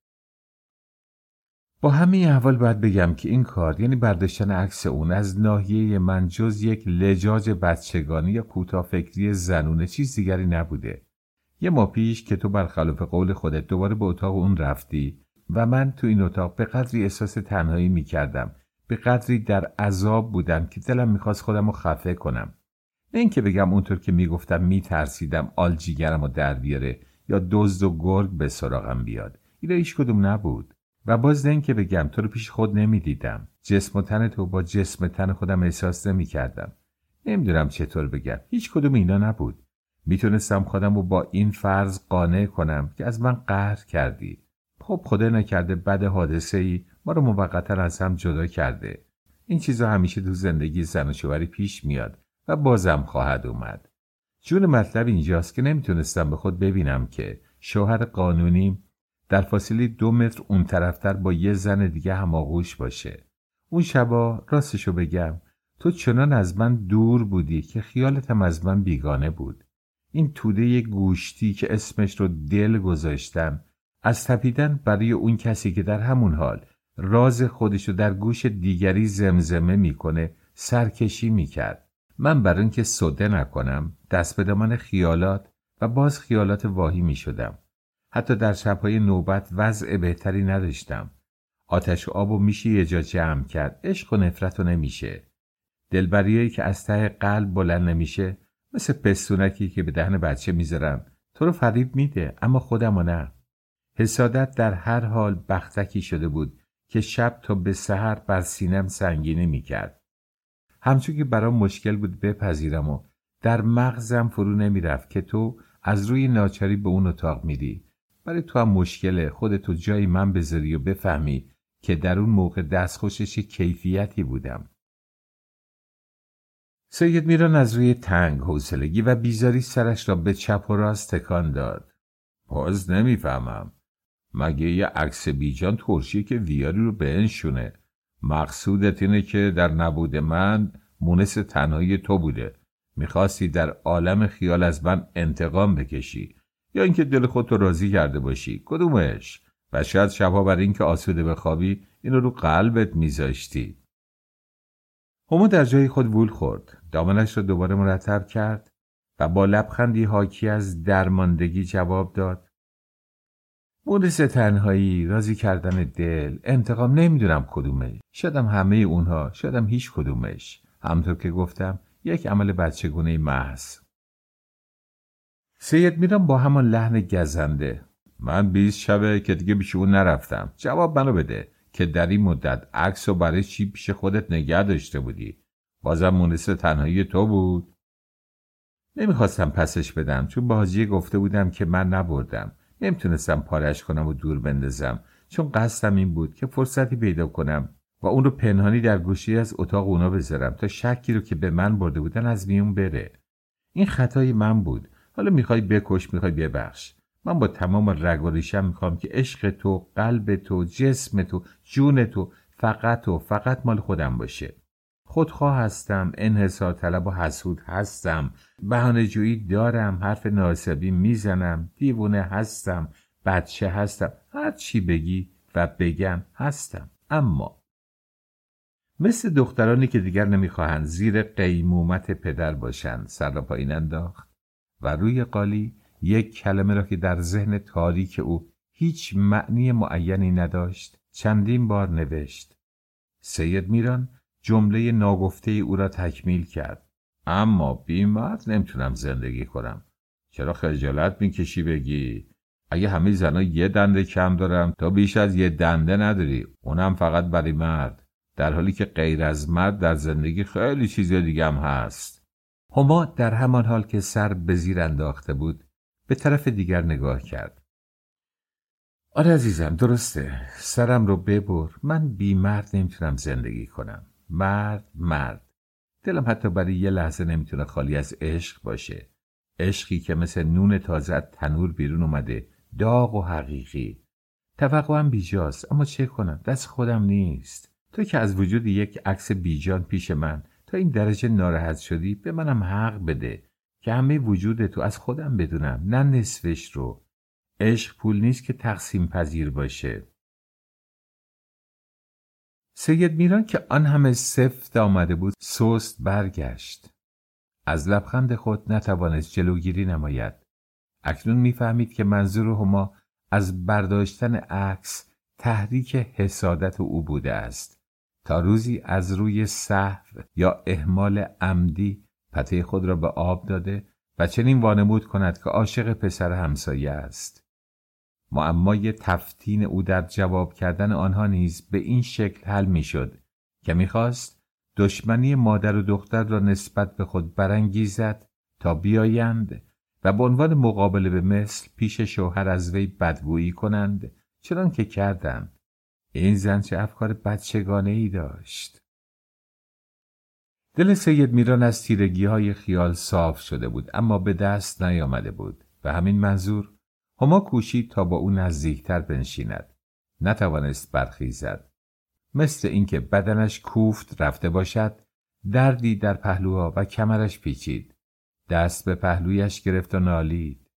با همه احوال باید بگم که این کار یعنی برداشتن عکس اون از ناحیه من جز یک لجاج بچگانی یا کوتافکری زنونه چیز دیگری نبوده. یه ماه پیش که تو برخلاف قول خودت دوباره به اتاق اون رفتی و من تو این اتاق به قدری احساس تنهایی می‌کردم به قدری در عذاب بودم که دلم می‌خواست خودم رو خفه کنم. نه اینکه بگم اونطور که می‌گفتم میترسیدم آلجیگرم و در بیاره یا دزد و گرگ به سراغم بیاد. اینا هیچ کدوم نبود. و باز نه که بگم تو رو پیش خود نمی‌دیدم جسم و تن تو با جسم تن خودم احساس نمی کردم. نمی‌دونم چطور بگم. هیچ کدوم اینا نبود. می‌تونستم خودم رو با این فرض قانع کنم که از من قهر کردی. خب خدا نکرده بد حادثه ای ما رو موقتا از هم جدا کرده. این چیزا همیشه تو زندگی زن و شوهری پیش میاد و بازم خواهد اومد. جون مطلب اینجاست که نمی‌تونستم به خود ببینم که شوهر قانونیم در فاصله دو متر اون طرفتر با یه زن دیگه هماغوش باشه. اون شبا راستشو بگم تو چنان از من دور بودی که خیالتم از من بیگانه بود. این توده گوشتی که اسمش رو دل گذاشتم از تپیدن برای اون کسی که در همون حال راز خودشو در گوش دیگری زمزمه می‌کنه سرکشی می‌کرد. من برای اینکه صده نکنم دست به دامن خیالات و باز خیالات واهی می‌شدم. حتی در شبهای نوبت وضع بهتری نداشتم. آتش و آب و میشه یه جا جمع کرد. عشق و نفرت و نمیشه. دلبریایی که از ته قلب بلند نمیشه مثل پستونکی که به دهن بچه می‌ذارم تو رو فریب میده اما خودمو نه. حسادت در هر حال بختکی شده بود که شب تا به سحر بر سینم سنگینه می‌کرد. همچون که برام مشکل بود بپذیرم و در مغزم فرو نمی‌رفت که تو از روی ناچاری به اون اتاق میری برای تو هم مشکله. خودتو جای من بذاری و بفهمی که در اون موقع دستخوشش کیفیتی بودم. سید میران از روی تنگ حوصلگی و بیزاری سرش را به چپ و راست تکان داد. باز نمی‌فهمم. مگه یه عکس بیجان ترشیه که ویاری رو بنشونه. مقصودت اینه که در نبود من مونس تنهایی تو بوده. می‌خواستی در عالم خیال از من انتقام بکشی. یا اینکه دل خودتو راضی کرده باشی. کدومش؟ و شاید شبها برای اینکه آسوده بخوابی اینو رو قلبت میذاشتی. همو در جای خود وول خورد. دامنش را دوباره مرتب کرد و با لبخندی حاکی از درماندگی جواب داد. مونس تنهایی راضی کردن دل انتقام نمی‌دونم کدومش. شدم همه اونها شدم هیچ کدومش. همطور که گفتم یک عمل بچگونه محض. سید میرم با همان لحن گزنده. من بیست شبه که دیگه پیش اون نرفتم. جواب منو بده که در این مدت عکس و برای چی پیش خودت نگه داشته بودی؟ بازم مونس تنهایی تو بود. نمی‌خواستم پسش بدم. چون با گفته بودم که من نبردم. نمی‌تونستم پارش کنم و دور بندازم. چون قصدم این بود که فرصتی پیدا کنم و اون رو پنهانی در گوشی از اتاق اونا بذارم تا شکی رو که به من برده بودن از میون بره. این خطای من بود. حالا می‌خوای بکش می‌خوای ببخش. من با تمام رگ و ریشم می‌خوام که عشق تو قلب تو جسم تو جون تو فقط و فقط مال خودم باشه. خودخواه هستم انحصار طلب و حسود هستم. بهانه جویی دارم حرف ناسبی می‌زنم. دیوونه هستم بچه هستم. هر چی بگی و بگم هستم. اما مثل دخترانی که دیگر نمی‌خواهند زیر قیمومت پدر باشند. سر را پایین انداخت. و روی قالی یک کلمه را که در ذهن تاریک او هیچ معنی معینی نداشت چندین بار نوشت. سید میران جمله ناگفته او را تکمیل کرد. اما بیمت نمی‌تونم زندگی کنم. چرا خجالت می‌کشی بگی؟ اگه همه زنها یه دنده کم دارم تا بیش از یه دنده نداری. اونم فقط برای مرد. در حالی که غیر از مرد در زندگی خیلی چیز دیگه هم هست. هما در همان حال که سر به زیر انداخته بود به طرف دیگر نگاه کرد. آره عزیزم درسته. سرم رو ببر. من بی مرد نمی‌تونم زندگی کنم. مرد مرد. دلم حتی برای یه لحظه نمی‌تونه خالی از عشق باشه. عشقی که مثل نون تازه تنور بیرون اومده. داغ و حقیقی. توقعم بیجاست. اما چه کنم؟ دست خودم نیست. تو که از وجود یک عکس بیجان پیش من تا این درجه ناراحت شدی به منم حق بده که همه وجود تو از خودم بدونم نه نصفش رو. عشق پول نیست که تقسیم پذیر باشه. سید میران که آن همه سفت آمده بود سست برگشت. از لبخند خود نتوانست جلوگیری نماید. اکنون می‌فهمید که منظور هما از برداشتن عکس تحریک حسادت او بوده است. تا روزی از روی صحو یا اهمال عمدی پته خود را به آب داده و چنین وانمود کند که عاشق پسر همسایه است. معمای تفتین او در جواب کردن آنها نیز به این شکل حل می‌شد که می‌خواست دشمنی مادر و دختر را نسبت به خود برانگیزد تا بیایند و به عنوان مقابله به مثل پیش شوهر از وی بدگویی کنند چنان که کردند این زن چه افکار بچگانه ای داشت. دل سید میران از تیرگی های خیال صاف شده بود اما به دست نیامده بود به همین منظور هما کوشید تا با او نزدیکتر بنشیند. نتوانست برخیزد. مثل اینکه بدنش کوفت رفته باشد دردی در پهلوها و کمرش پیچید. دست به پهلویش گرفت و نالید.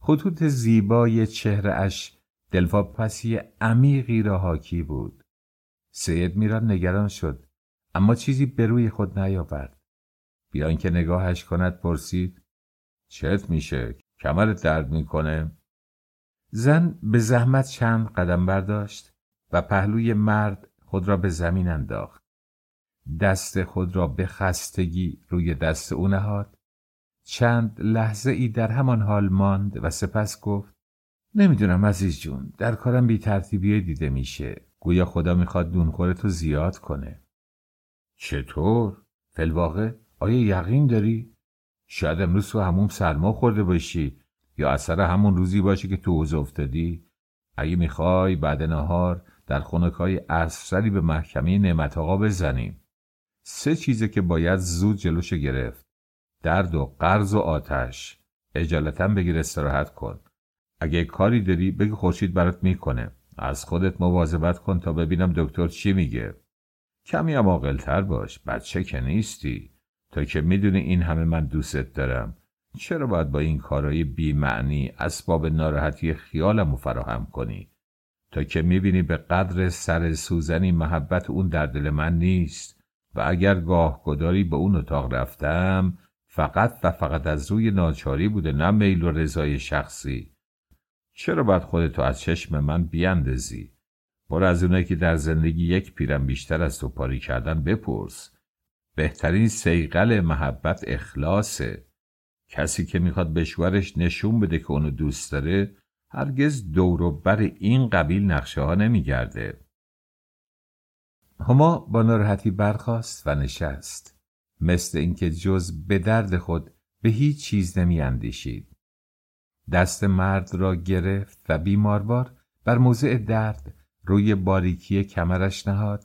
خطوط زیبای چهرهاش دلواپسی عمیقی را حاکی بود. سید میران نگران شد اما چیزی به روی خود نیاورد. بیان که نگاهش کند پرسید چت میشه؟ کمرت درد می‌کنه؟ زن به زحمت چند قدم برداشت و پهلوی مرد خود را به زمین انداخت. دست خود را به خستگی روی دست او نهاد. چند لحظه ای در همان حال ماند و سپس گفت نمی‌دونم عزیز جون. در کارم بی ترتیبی دیده میشه. گویا خدا می‌خواد دونخور تو زیاد کنه. چطور؟ فلواقع آیا یقین داری؟ شاید امروز تو همون سرما خورده باشی یا اثر همون روزی باشه که تو اوز افتادی؟ اگه می‌خوای بعد نهار در خونکای اصفری به محکمه نعمت آقا بزنیم سه چیزه که باید زود جلوش گرفت. درد و قرض و آتش. اجالتا بگیر استراحت کن. اگه کاری داری بگی خورشید برات می‌کنه. از خودت مواظبت کن تا ببینم دکتر چی میگه. کمی هم عاقلتر باش. بچه که نیستی. تا که می‌دونی این همه من دوستت دارم. چرا باید با این کارهای بیمعنی اسباب ناراحتی خیالم رو فراهم کنی؟ تا که می‌بینی به قدر سر سوزنی محبت اون در دل من نیست. و اگر گاه گداری به اون اتاق رفتم فقط و فقط از روی ناچاری بوده نه میل و رضای شخصی. چرا باید خودتو از چشم من بیاندازی؟ برو از اونایی که در زندگی یک پیرم بیشتر از تو پاری کردن بپرس. بهترین سیقل محبت اخلاصه. کسی که می‌خواد بشورش نشون بده که اونو دوست داره هرگز دور بر این قبیل نقشه ها نمیگرده. هما با ناراحتی برخاست و نشست. مثل اینکه جز به درد خود به هیچ چیز نمی اندیشید. دست مرد را گرفت و بیماربار بر موضع درد روی باریکی کمرش نهاد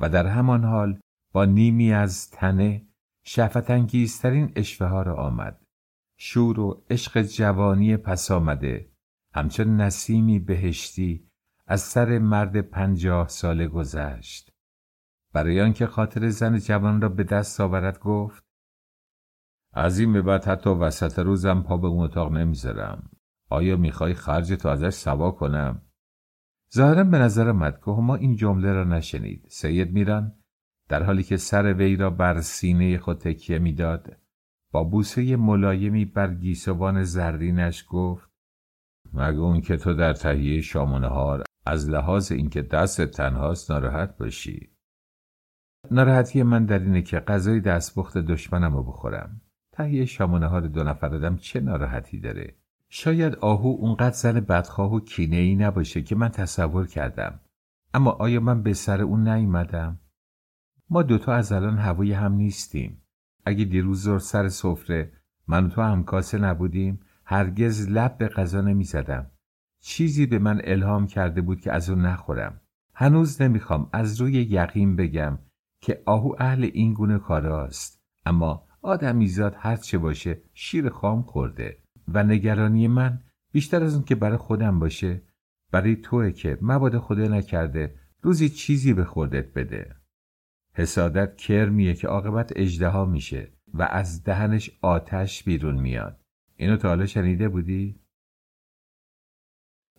و در همان حال با نیمی از تنه شفتانگیزترین اشوه ها را آمد. شور و عشق جوانی پس آمده همچون نسیمی بهشتی از سر مرد پنجاه ساله گذشت. برای آنکه خاطر زن جوان را به دست آورد گفت از این به بعد حتی وسط روزم پا به اون اتاق نمی‌ذارم. آیا می‌خوای خرج تو ازش سوا کنم؟ ظاهرا به نظر مد که ما این جمله را نشنید. سید میران در حالی که سر وی را بر سینه خود تکیه می‌داد. با بوسه ملایمی بر گیسوان زرینش گفت مگه اون که تو در تهیه شام و نهار از لحاظ اینکه دست تنهاست ناراحت باشی؟ ناراحتی من در اینه که غذای دستپخت دشمنم رو بخورم. تهیه شام و نهار دو نفردم چه ناراحتی داره؟ شاید آهو اونقدر زن بدخواه و کینه ای نباشه که من تصور کردم. اما آیا من به سر اون نیومدم؟ ما دوتا از الان هوای هم نیستیم. اگه دیروز زور سر سفره من و تو همکاسه نبودیم هرگز لب به غذا نمی‌زدم. چیزی به من الهام کرده بود که از اون نخورم. هنوز نمی‌خوام از روی یقین بگم که آهو اهل این گونه کاراست. اما آدمیزاد هر چه باشه شیر خام خورده و نگرانی من بیشتر از اون که برای خودم باشه برای توه که مبادا خدا نکرده روزی چیزی به خودت بده. حسادت کرمیه که عاقبت اجدها میشه و از دهنش آتش بیرون میاد. اینو تا حالا شنیده بودی؟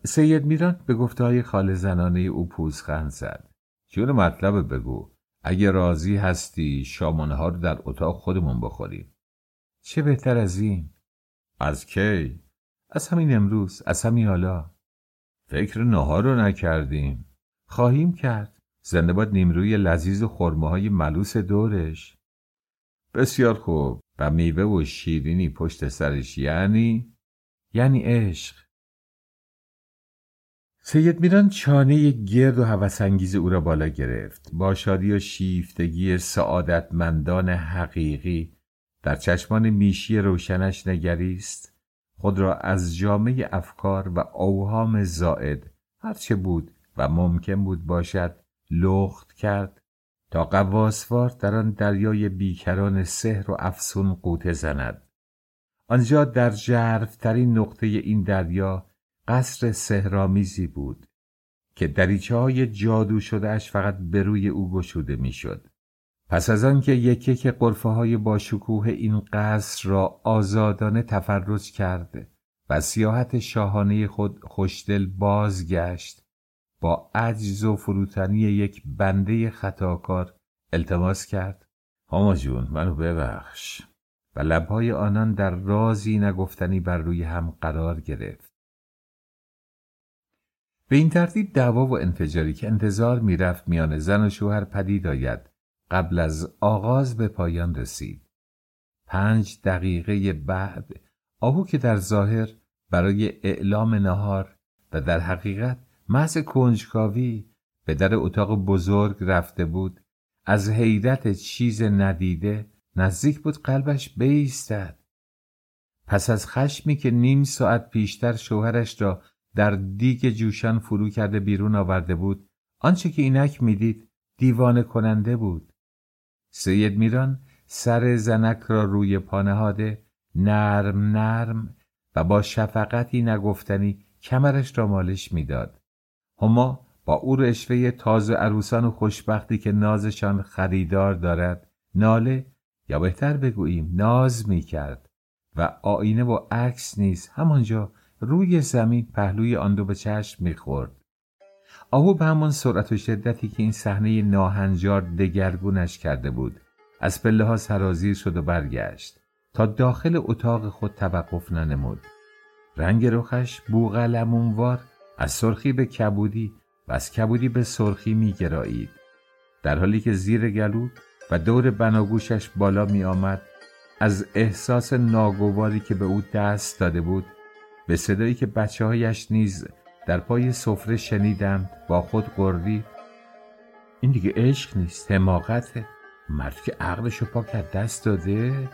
سید میران به گفته های خال زنانه او پوزخند زد. جون مطلب بگو. اگه راضی هستی شامانه ها رو در اتاق خودمون بخوریم. چه بهتر از این؟ از کی؟ از همین امروز از همین حالا. فکر نهار رو نکردیم. خواهیم کرد. زنده باد نیمروی لذیذ و خرمه های ملوس دورش. بسیار خوب. و میوه و شیرینی پشت سرش یعنی؟ یعنی عشق. سید میران چانه گرد و هوسانگیز او را بالا گرفت. با شادی و شیفتگی سعادتمندان حقیقی در چشمان میشی روشنش نگریست. خود را از جامعه افکار و اوهام زائد هرچه بود و ممکن بود باشد لخت کرد تا قواسوار در آن دریای بیکران سحر و افسون قوطه زند. آنجا در جرفترین نقطه این دریا قصر سهرامیزی بود که دریچه های جادو شدهش فقط به روی او گشوده می‌شد. پس از آنکه یک یک قرفه های با شکوه این قصر را آزادانه تفرج کرد و سیاحت شاهانه خود خوشدل بازگشت با عجز و فروتنی یک بنده خطاکار التماس کرد. هاما جون منو ببخش. و لبهای آنان در رازی نگفتنی بر روی هم قرار گرفت. به این ترتیب دعوا و انفجاری که انتظار می‌رفت میان زن و شوهر پدید آید قبل از آغاز به پایان رسید. پنج دقیقه بعد آهو که در ظاهر برای اعلام نهار و در حقیقت محض کنجکاوی به در اتاق بزرگ رفته بود از حیرت چیز ندیده نزدیک بود قلبش بیستد. پس از خشمی که نیم ساعت پیشتر شوهرش را در دیگ جوشان فرو کرده بیرون آورده بود. آنچه که اینک می‌دید دیوانه کننده بود. سید میران سر زنک را روی پانهاده نرم نرم و با شفقتی نگفتنی کمرش را مالش می‌داد. هما با او رشوه تازه عروسان و خوشبختی که نازشان خریدار دارد ناله یا بهتر بگوییم ناز می کرد و آینه و عکس نیز همانجا روی زمین پهلوی آن دو به چشم می‌خورد. آهو به همان سرعت و شدتی که این صحنه ناهنجار دگرگونش کرده بود از پله ها سرازیر شد و برگشت تا داخل اتاق خود توقف ننمود. رنگ رخش بوغلمونوار از سرخی به کبودی و از کبودی به سرخی میگرایید. در حالی که زیر گلو و دور بناگوشش بالا می آمد از احساس ناگواری که به او دست داده بود به صدایی که بچه هایش نیز در پای سفره شنیدند با خود قردی این دیگه عشق نیست حماقته. مرد که عقلش رو پاک دست داده.